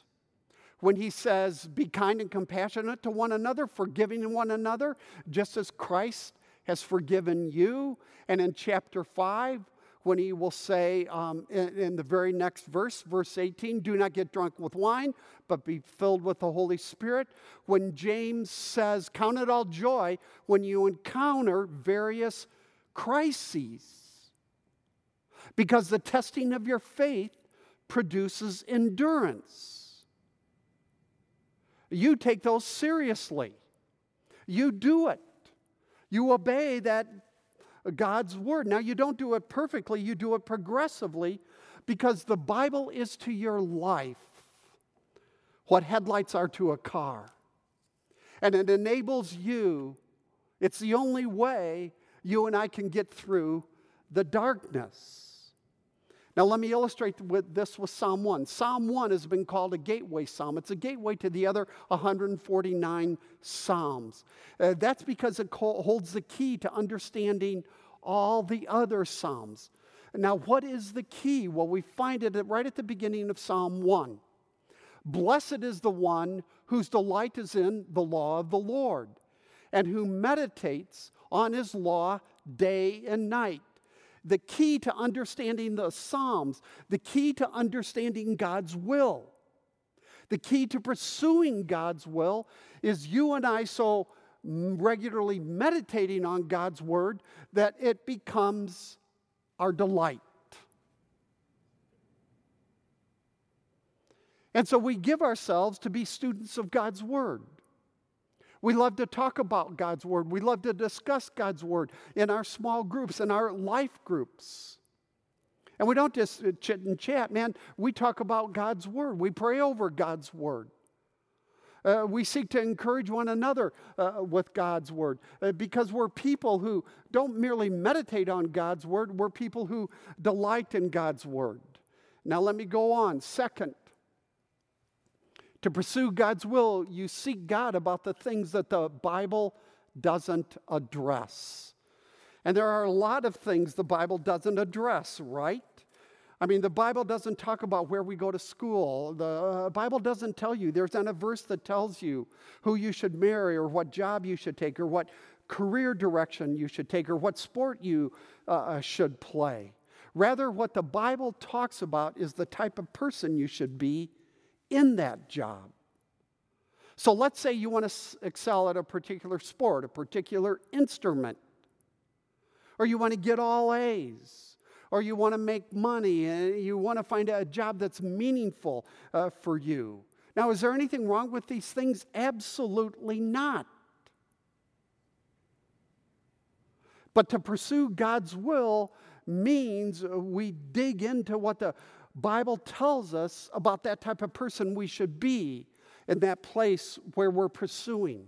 S6: when he says, Be kind and compassionate to one another, forgiving one another, just as Christ has forgiven you. And in chapter 5, when he will say um, in, in, the very next verse, verse 18, do not get drunk with wine, but be filled with the Holy Spirit. When James says, count it all joy when you encounter various crises, because the testing of your faith produces endurance. You take those seriously, you do it. You obey that God's word. Now, you don't do it perfectly, you do it progressively because the Bible is to your life what headlights are to a car. And it enables you, it's the only way you and I can get through the darkness. Now, let me illustrate with this with Psalm 1. Psalm 1 has been called a gateway psalm. It's a gateway to the other 149 psalms. Uh, that's because it holds the key to understanding all the other psalms. Now, what is the key? Well, we find it right at the beginning of Psalm 1. Blessed is the one whose delight is in the law of the Lord, and who meditates on his law day and night the key to understanding the Psalms, the key to understanding God's will. The key to pursuing God's will is you and I so regularly meditating on God's word that it becomes our delight. And so we give ourselves to be students of God's word. We love to talk about God's Word. We love to discuss God's Word in our small groups, in our life groups. And we don't just chit and chat, man. We talk about God's Word. We pray over God's Word. Uh, we seek to encourage one another uh, with God's Word uh, because we're people who don't merely meditate on God's Word, we're people who delight in God's Word. Now, let me go on. Second, to pursue God's will, you seek God about the things that the Bible doesn't address. And there are a lot of things the Bible doesn't address, right? I mean, the Bible doesn't talk about where we go to school. The uh, Bible doesn't tell you. There's not a verse that tells you who you should marry or what job you should take or what career direction you should take or what sport you uh, uh should play. Rather, what the Bible talks about is the type of person you should be in that job. So let's say you want to excel at a particular sport, a particular instrument, or you want to get all A's, or you want to make money and you want to find a job that's meaningful uh, for you. Now, is there anything wrong with these things? Absolutely not. But to pursue God's will means we dig into what the Bible tells us about that type of person we should be in that place where we're pursuing.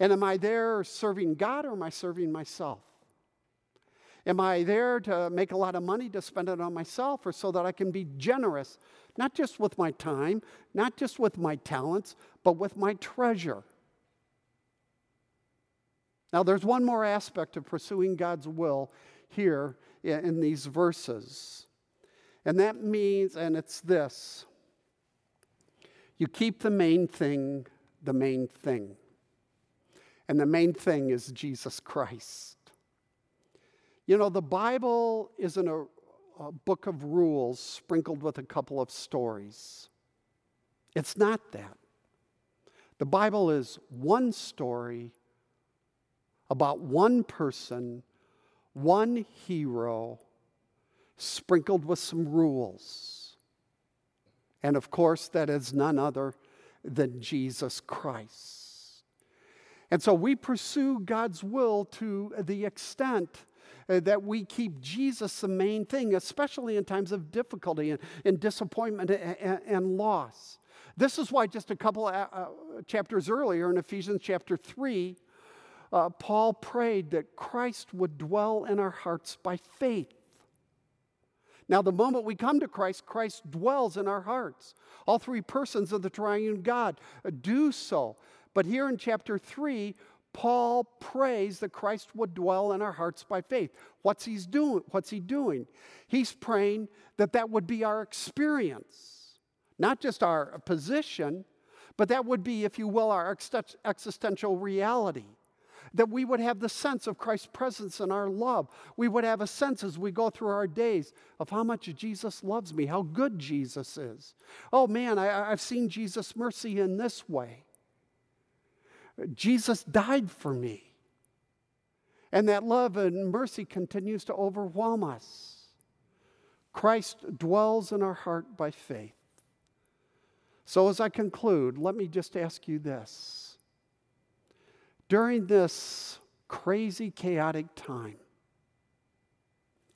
S6: And am I there serving God or am I serving myself? Am I there to make a lot of money to spend it on myself or so that I can be generous, not just with my time, not just with my talents, but with my treasure? Now, there's one more aspect of pursuing God's will here in, these verses. And that means, and it's this you keep the main thing the main thing. And the main thing is Jesus Christ. You know, the Bible isn't a, a book of rules sprinkled with a couple of stories. It's not that. The Bible is one story about one person, one hero, sprinkled with some rules. And of course, that is none other than Jesus Christ. And so we pursue God's will to the extent uh, that we keep Jesus the main thing, especially in times of difficulty and, and disappointment and, and, loss. This is why, just a couple uh, uh, chapters earlier in Ephesians chapter 3, uh, Paul prayed that Christ would dwell in our hearts by faith. Now, the moment we come to Christ, Christ dwells in our hearts. All three persons of the triune God do so. But here in chapter 3, Paul prays that Christ would dwell in our hearts by faith. What's he doing? What's he doing? He's praying that that would be our experience, not just our position, but that would be, if you will, our existential reality that we would have the sense of Christ's presence in our love. We would have a sense as we go through our days of how much Jesus loves me, how good Jesus is. Oh man, I, I've seen Jesus' mercy in this way. Jesus died for me. And that love and mercy continues to overwhelm us. Christ dwells in our heart by faith. So, as I conclude, let me just ask you this during this crazy, chaotic time?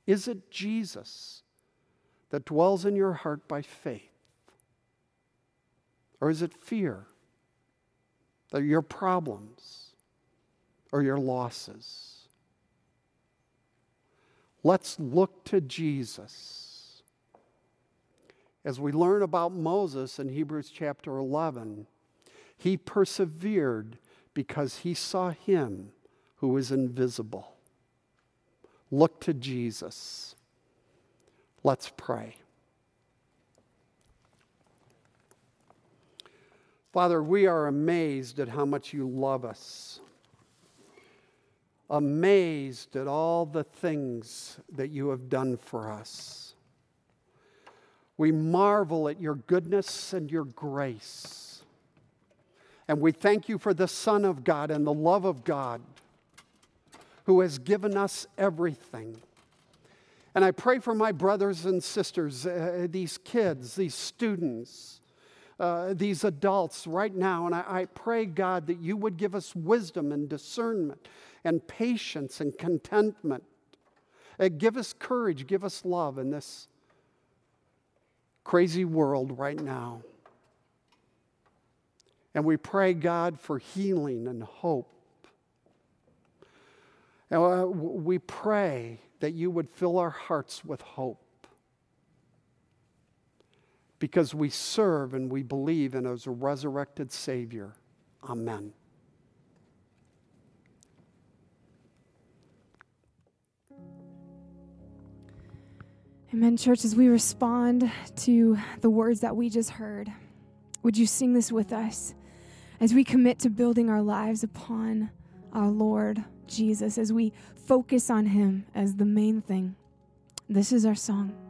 S6: Is it Jesus that dwells in your heart by faith? Or is it fear? That your problems or your losses? Let's look to Jesus. As we learn about Moses in Hebrews chapter 11, he persevered because he saw him who is invisible. Look to Jesus. Let's pray. Father, we are amazed at how much you love us, amazed at all the things that you have done for us. We marvel at your goodness and your grace. And we thank you for the Son of God and the love of God who has given us everything. And I pray for my brothers and sisters, uh, these kids, these students, uh, these adults right now. And I, I pray, God, that you would give us wisdom and discernment and patience and contentment. Uh, give us courage, give us love in this crazy world right now. And we pray, God, for healing and hope. And uh, we pray that you would fill our hearts with hope because we serve and we believe in as a resurrected Savior. Amen.
S3: Amen, church, as we respond to the words that we just heard, would you sing this with us? As we commit to building our lives upon our Lord Jesus, as we focus on Him as the main thing. This is our song.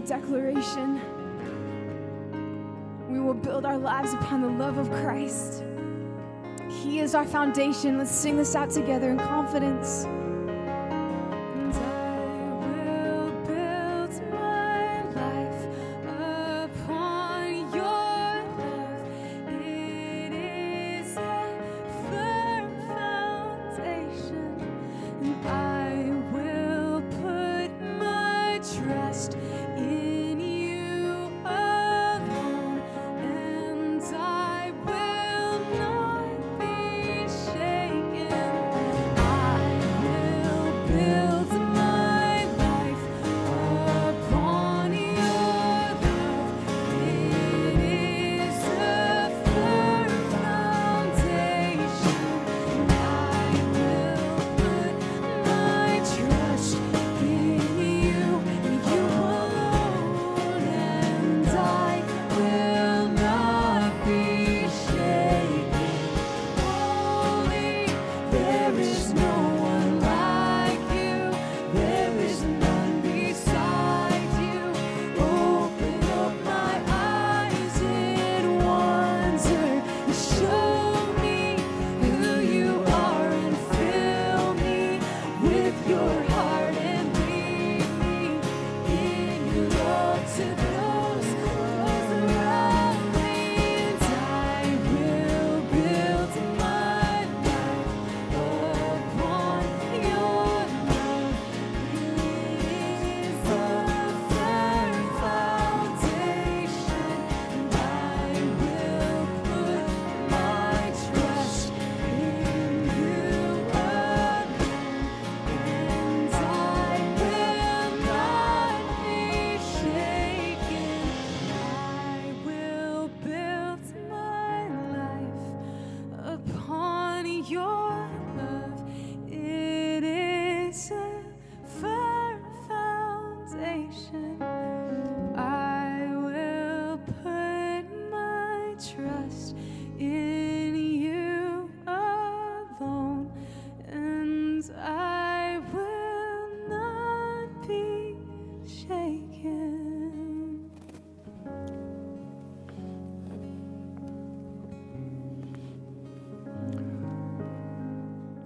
S2: Our declaration. We will build our lives upon the love of Christ. He is our foundation. Let's sing this out together in confidence.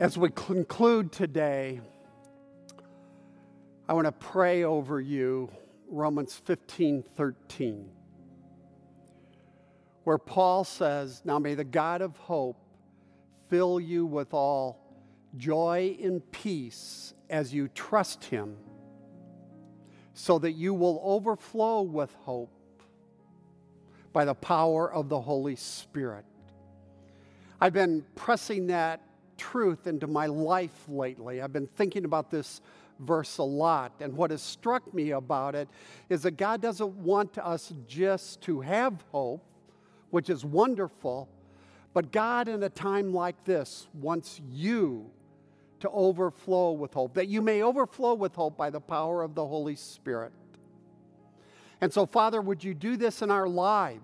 S6: As we conclude today, I want to pray over you Romans 15 13, where Paul says, Now may the God of hope fill you with all joy and peace as you trust him, so that you will overflow with hope by the power of the Holy Spirit. I've been pressing that truth into my life lately. I've been thinking about this verse a lot. And what has struck me about it is that God doesn't want us just to have hope, which is wonderful, but God, in a time like this, wants you to overflow with hope, that you may overflow with hope by the power of the Holy Spirit. And so, Father, would you do this in our lives?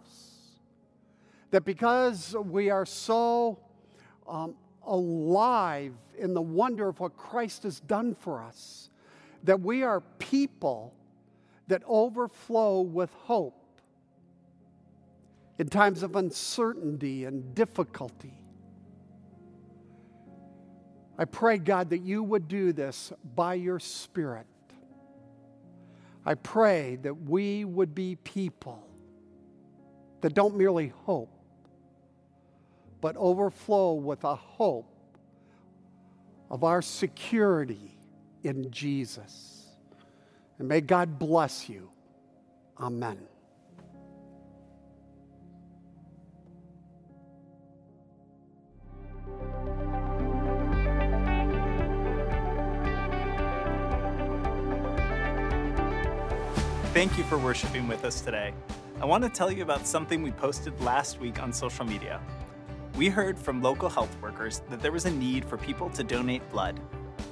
S6: That because we are so um, alive in the wonder of what Christ has done for us, that we are people that overflow with hope in times of uncertainty and difficulty. I pray, God, that you would do this by your Spirit. I pray that we would be people that don't merely hope, but overflow with a hope of our security in Jesus. And may God bless you. Amen.
S7: Thank you for worshiping with us today. I want to tell you about something we posted last week on social media. We heard from local health workers that there was a need for people to donate blood.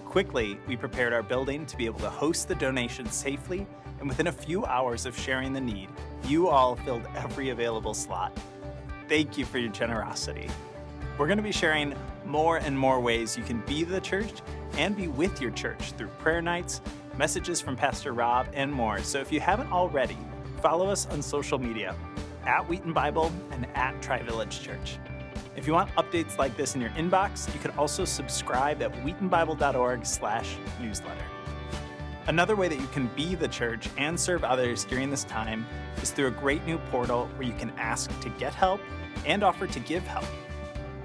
S7: Quickly, we prepared our building to be able to host the donation safely, and within a few hours of sharing the need, you all filled every available slot. Thank you for your generosity. We're going to be sharing more and more ways you can be the church and be with your church through prayer nights, messages from Pastor Rob, and more. So if you haven't already, follow us on social media at Wheaton Bible and at Tri Village Church. If you want updates like this in your inbox, you can also subscribe at wheatonbible.org/newsletter. Another way that you can be the church and serve others during this time is through a great new portal where you can ask to get help and offer to give help.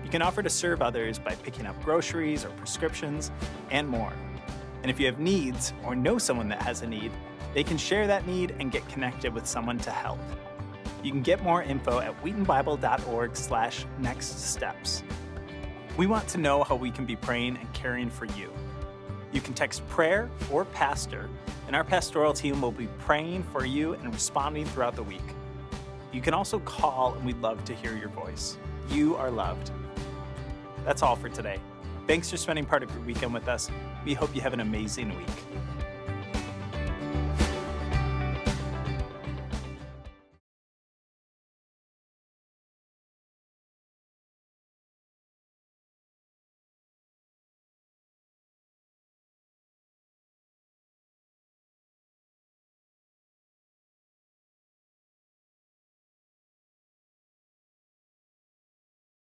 S7: You can offer to serve others by picking up groceries or prescriptions and more. And if you have needs or know someone that has a need, they can share that need and get connected with someone to help. You can get more info at wheatonbible.org slash next steps. We want to know how we can be praying and caring for you. You can text prayer or pastor, and our pastoral team will be praying for you and responding throughout the week. You can also call, and we'd love to hear your voice. You are loved. That's all for today. Thanks for spending part of your weekend with us. We hope you have an amazing week.